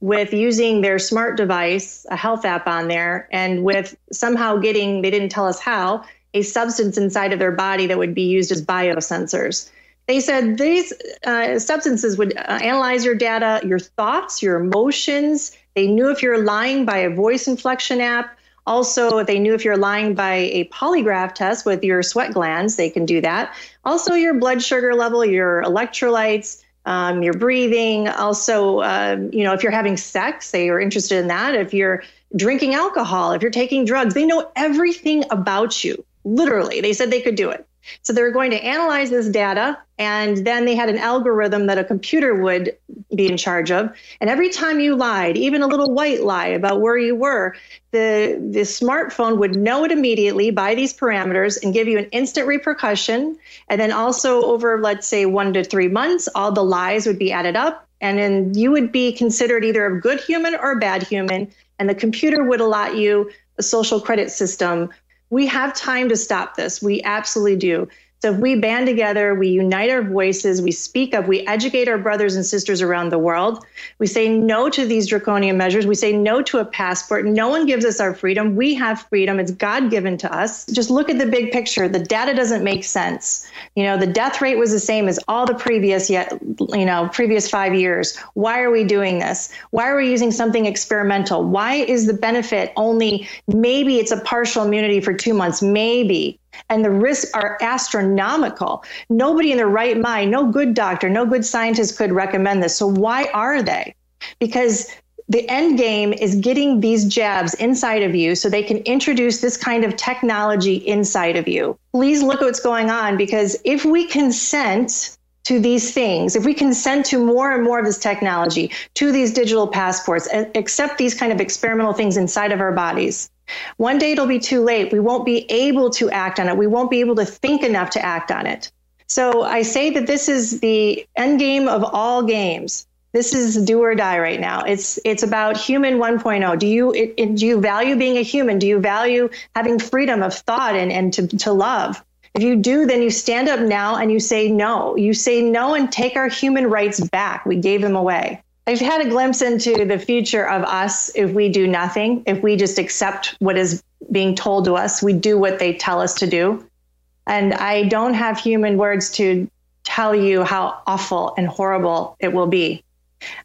with using their smart device, a health app on there, and with somehow getting, they didn't tell us how, a substance inside of their body that would be used as biosensors. They said these uh, substances would uh, analyze your data, your thoughts, your emotions. They knew if you're lying by a voice inflection app. Also, they knew if you're lying by a polygraph test with your sweat glands, they can do that. Also, your blood sugar level, your electrolytes, um, your breathing. Also, um, you know, if you're having sex, they are interested in that. If you're drinking alcohol, if you're taking drugs, they know everything about you. Literally, they said they could do it. So they were going to analyze this data, and then they had an algorithm that a computer would be in charge of. And every time you lied, even a little white lie about where you were, the, the smartphone would know it immediately by these parameters and give you an instant repercussion. And then also over, let's say, one to three months, all the lies would be added up. And then you would be considered either a good human or a bad human. And the computer would allot you a social credit system we have time to stop this. We absolutely do. So if we band together, we unite our voices, we speak up, we educate our brothers and sisters around the world. We say no to these draconian measures. We say no to a passport. No one gives us our freedom. We have freedom. It's God given to us. Just look at the big picture. The data doesn't make sense. You know, the death rate was the same as all the previous yet, you know, previous 5 years. Why are we doing this? Why are we using something experimental? Why is the benefit only maybe it's a partial immunity for 2 months, maybe and the risks are astronomical. Nobody in their right mind, no good doctor, no good scientist could recommend this. So why are they? Because the end game is getting these jabs inside of you so they can introduce this kind of technology inside of you. Please look at what's going on because if we consent to these things, if we consent to more and more of this technology, to these digital passports, and accept these kind of experimental things inside of our bodies, one day it'll be too late. We won't be able to act on it. We won't be able to think enough to act on it. So I say that this is the end game of all games. This is do or die right now. It's it's about human 1.0. Do you it, it, do you value being a human? Do you value having freedom of thought and, and to, to love? If you do, then you stand up now and you say no. You say no and take our human rights back. We gave them away. I've had a glimpse into the future of us if we do nothing, if we just accept what is being told to us, we do what they tell us to do. And I don't have human words to tell you how awful and horrible it will be.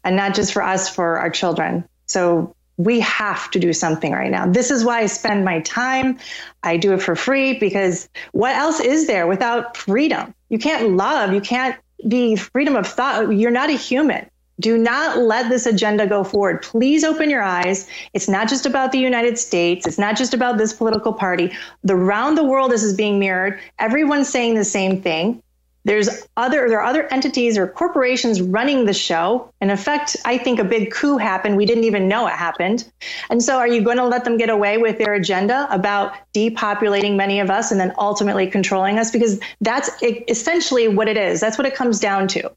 And not just for us, for our children. So we have to do something right now. This is why I spend my time. I do it for free because what else is there without freedom? You can't love, you can't be freedom of thought. You're not a human. Do not let this agenda go forward. Please open your eyes. It's not just about the United States. It's not just about this political party. The around the world this is being mirrored. Everyone's saying the same thing. There's other there are other entities or corporations running the show. In effect, I think a big coup happened. We didn't even know it happened. And so are you going to let them get away with their agenda about depopulating many of us and then ultimately controlling us because that's essentially what it is. That's what it comes down to.